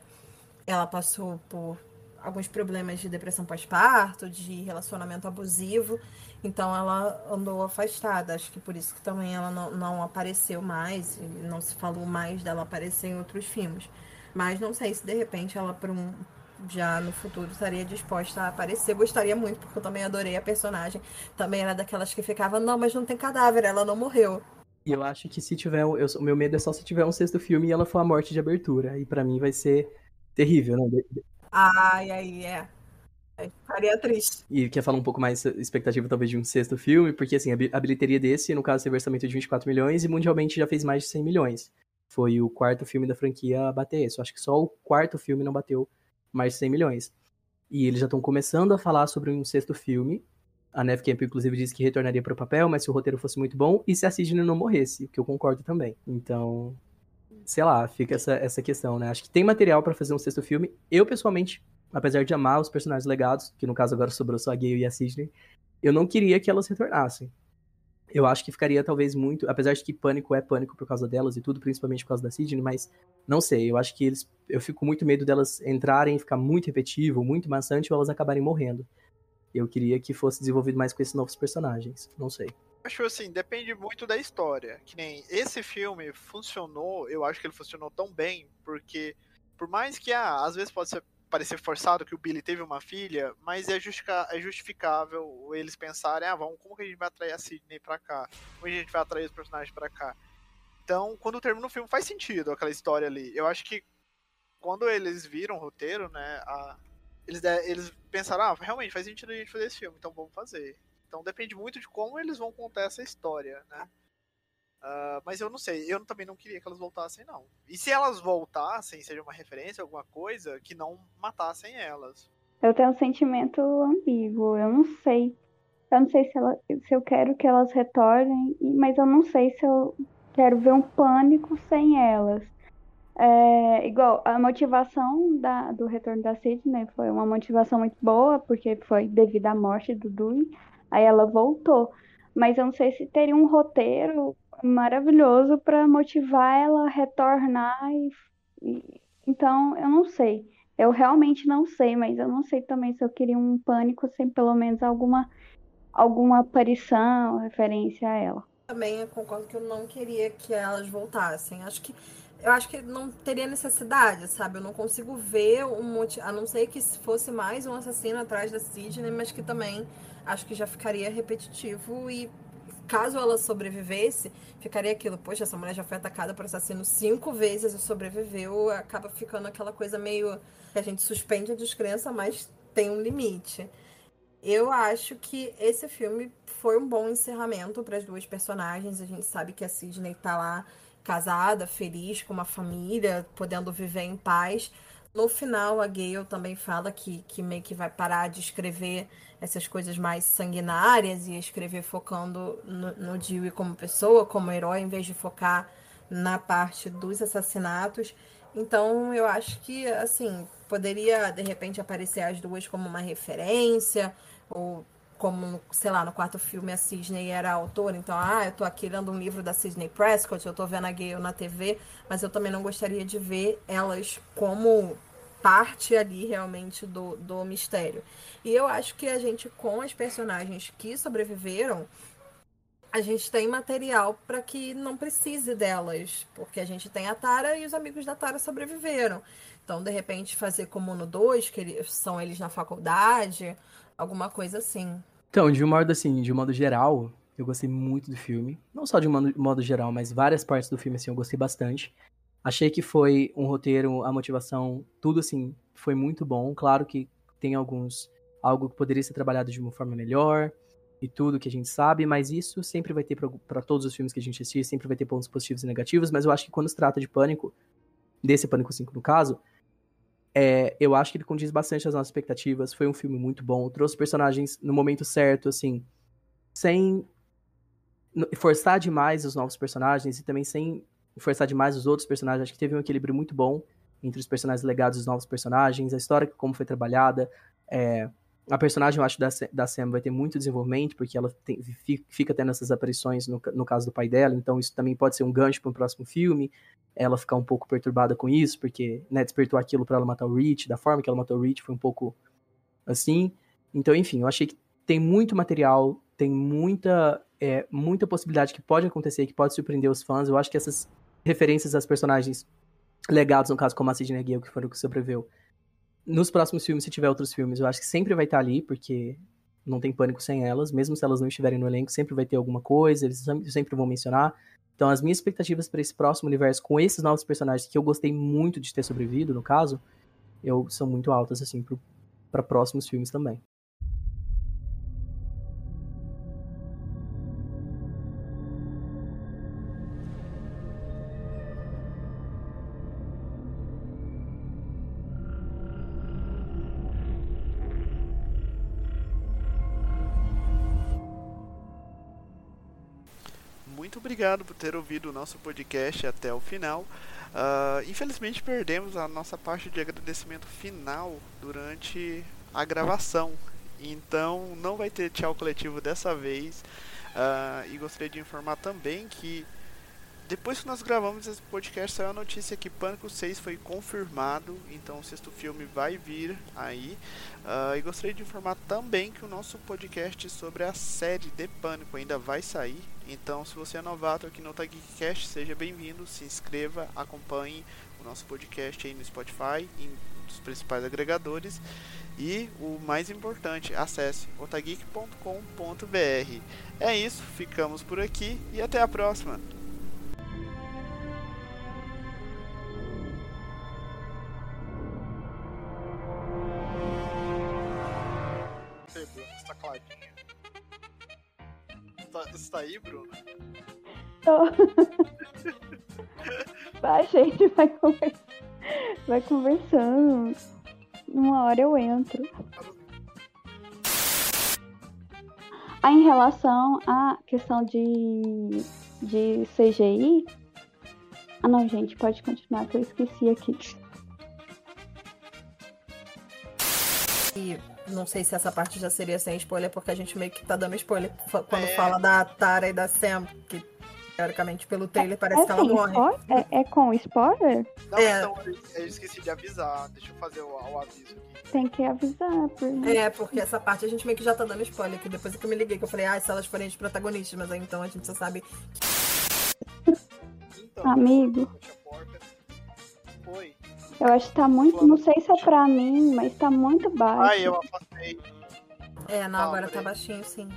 ela passou por alguns problemas de depressão pós-parto, de relacionamento abusivo, então ela andou afastada. Acho que por isso que também ela não, não apareceu mais, não se falou mais dela aparecer em outros filmes. Mas não sei se de repente ela, por um, já no futuro estaria disposta a aparecer. Gostaria muito, porque eu também adorei a personagem. Também era daquelas que ficava, não, mas não tem cadáver, ela não morreu. E eu acho que se tiver. Eu, o meu medo é só se tiver um sexto filme e ela for a morte de abertura. E para mim vai ser terrível, né? Ai, aí, é. Ficaria triste. E quer falar um pouco mais expectativa, talvez, de um sexto filme, porque assim, a bilheteria desse, no caso, teve orçamento de 24 milhões e mundialmente já fez mais de 100 milhões. Foi o quarto filme da franquia a bater isso. Acho que só o quarto filme não bateu mais de 100 milhões. E eles já estão começando a falar sobre um sexto filme. A Neve Camp, inclusive, disse que retornaria para o papel, mas se o roteiro fosse muito bom e se a Sidney não morresse, o que eu concordo também. Então, sei lá, fica essa, essa questão, né? Acho que tem material para fazer um sexto filme. Eu, pessoalmente, apesar de amar os personagens legados, que no caso agora sobrou só a Gale e a Sidney, eu não queria que elas retornassem. Eu acho que ficaria talvez muito, apesar de que pânico é pânico por causa delas e tudo, principalmente por causa da Sidney, mas não sei, eu acho que eles. Eu fico muito medo delas entrarem, ficar muito repetitivo, muito maçante, ou elas acabarem morrendo. Eu queria que fosse desenvolvido mais com esses novos personagens. Não sei. Acho assim, depende muito da história. Que nem esse filme funcionou, eu acho que ele funcionou tão bem, porque por mais que ah, às vezes pode ser, parecer forçado que o Billy teve uma filha, mas é, é justificável eles pensarem, ah, vamos, como que a gente vai atrair a Sidney pra cá? Como a gente vai atrair os personagens pra cá? Então, quando termina o filme, faz sentido aquela história ali. Eu acho que quando eles viram o roteiro, né, a, eles, eles pensaram, ah, realmente faz sentido a gente fazer esse filme, então vamos fazer. Então depende muito de como eles vão contar essa história, né? Uh, mas eu não sei, eu também não queria que elas voltassem, não. E se elas voltassem, seja uma referência, alguma coisa, que não matassem elas. Eu tenho um sentimento ambíguo, eu não sei. Eu não sei se, ela, se eu quero que elas retornem, mas eu não sei se eu quero ver um pânico sem elas. É, igual, a motivação da, do retorno da Sidney foi uma motivação muito boa, porque foi devido à morte do Dewey, aí ela voltou. Mas eu não sei se teria um roteiro maravilhoso para motivar ela a retornar. E, e, então, eu não sei. Eu realmente não sei, mas eu não sei também se eu queria um pânico sem pelo menos alguma, alguma aparição, referência a ela. Também eu concordo que eu não queria que elas voltassem. Acho que eu acho que não teria necessidade, sabe? Eu não consigo ver um monte, a não ser que fosse mais um assassino atrás da Sidney, mas que também acho que já ficaria repetitivo e caso ela sobrevivesse, ficaria aquilo, poxa, essa mulher já foi atacada por assassino cinco vezes e sobreviveu, acaba ficando aquela coisa meio que a gente suspende a descrença, mas tem um limite. Eu acho que esse filme foi um bom encerramento para as duas personagens. A gente sabe que a Sidney tá lá casada, feliz, com uma família, podendo viver em paz. No final, a Gale também fala que, que meio que vai parar de escrever essas coisas mais sanguinárias e escrever focando no, no Dewey como pessoa, como herói, em vez de focar na parte dos assassinatos. Então, eu acho que, assim, poderia, de repente, aparecer as duas como uma referência, ou como, sei lá, no quarto filme a Sidney era a autora, então, ah, eu tô aqui lendo um livro da Sidney Prescott, eu tô vendo a Gale na TV, mas eu também não gostaria de ver elas como parte ali realmente do, do mistério. E eu acho que a gente, com as personagens que sobreviveram, a gente tem material para que não precise delas, porque a gente tem a Tara e os amigos da Tara sobreviveram. Então, de repente, fazer como no 2, que eles, são eles na faculdade, alguma coisa assim. Então, de um modo assim, de um modo geral, eu gostei muito do filme. Não só de um modo, modo geral, mas várias partes do filme assim eu gostei bastante. Achei que foi um roteiro, a motivação, tudo assim, foi muito bom. Claro que tem alguns algo que poderia ser trabalhado de uma forma melhor e tudo que a gente sabe, mas isso sempre vai ter para todos os filmes que a gente assiste, sempre vai ter pontos positivos e negativos, mas eu acho que quando se trata de Pânico, desse Pânico 5 no caso, é, eu acho que ele condiz bastante as nossas expectativas. Foi um filme muito bom. Trouxe personagens no momento certo, assim, sem forçar demais os novos personagens e também sem forçar demais os outros personagens. Acho que teve um equilíbrio muito bom entre os personagens legados e os novos personagens, a história, como foi trabalhada. É, a personagem, eu acho, da, da Sam vai ter muito desenvolvimento, porque ela tem, fica tendo essas aparições no, no caso do pai dela, então isso também pode ser um gancho para um próximo filme ela ficar um pouco perturbada com isso, porque né, despertou aquilo para ela matar o Rich, da forma que ela matou o Rich, foi um pouco assim. Então, enfim, eu achei que tem muito material, tem muita, é, muita possibilidade que pode acontecer, que pode surpreender os fãs. Eu acho que essas referências às personagens legados, no caso como a Sidney Gale, que foram o que sobreviveu, nos próximos filmes, se tiver outros filmes, eu acho que sempre vai estar ali, porque não tem pânico sem elas, mesmo se elas não estiverem no elenco, sempre vai ter alguma coisa, eles sempre vão mencionar. Então, as minhas expectativas para esse próximo universo, com esses novos personagens que eu gostei muito de ter sobrevivido, no caso, eu são muito altas, assim, para próximos filmes também. Obrigado por ter ouvido o nosso podcast até o final. Uh, infelizmente perdemos a nossa parte de agradecimento final durante a gravação. Então não vai ter tchau coletivo dessa vez. Uh, e gostaria de informar também que depois que nós gravamos esse podcast, saiu a notícia que Pânico 6 foi confirmado, então o sexto filme vai vir aí. Uh, e gostaria de informar também que o nosso podcast sobre a série de Pânico ainda vai sair. Então, se você é novato aqui no Tagcast, seja bem-vindo, se inscreva, acompanhe o nosso podcast aí no Spotify, em dos principais agregadores. E o mais importante, acesse otageek.com.br. É isso, ficamos por aqui e até a próxima! Vai, gente, vai, conversando. vai conversando. Uma hora eu entro. Ah, em relação à questão de, de CGI, Ah não, gente, pode continuar que eu esqueci aqui. E não sei se essa parte já seria sem spoiler, porque a gente meio que tá dando spoiler quando É. fala da Tara e da Sam, que teoricamente pelo trailer parece é, que ela sem morre. spoiler? É, é com spoiler? Não, É. então, eu- esqueci de avisar. Deixa eu fazer o, o aviso aqui. Tem que avisar. Por... É, porque essa parte a gente meio que já tá dando spoiler, que depois que eu me liguei, que eu falei, ah, se elas forem as protagonistas, mas aí então a gente já sabe. Então, Amigo. Oi. Eu acho que tá muito. Não sei se é pra mim, mas tá muito baixo. Ai, eu afastei. É, não, Ah, agora tá baixinho, sim.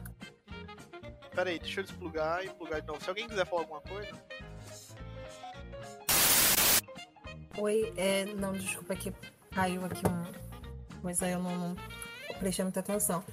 Pera aí, deixa eu desplugar e plugar de novo. Se alguém quiser falar alguma coisa. Oi, é. Não, desculpa, é que caiu aqui um. Pois aí eu não, não prestei muita atenção.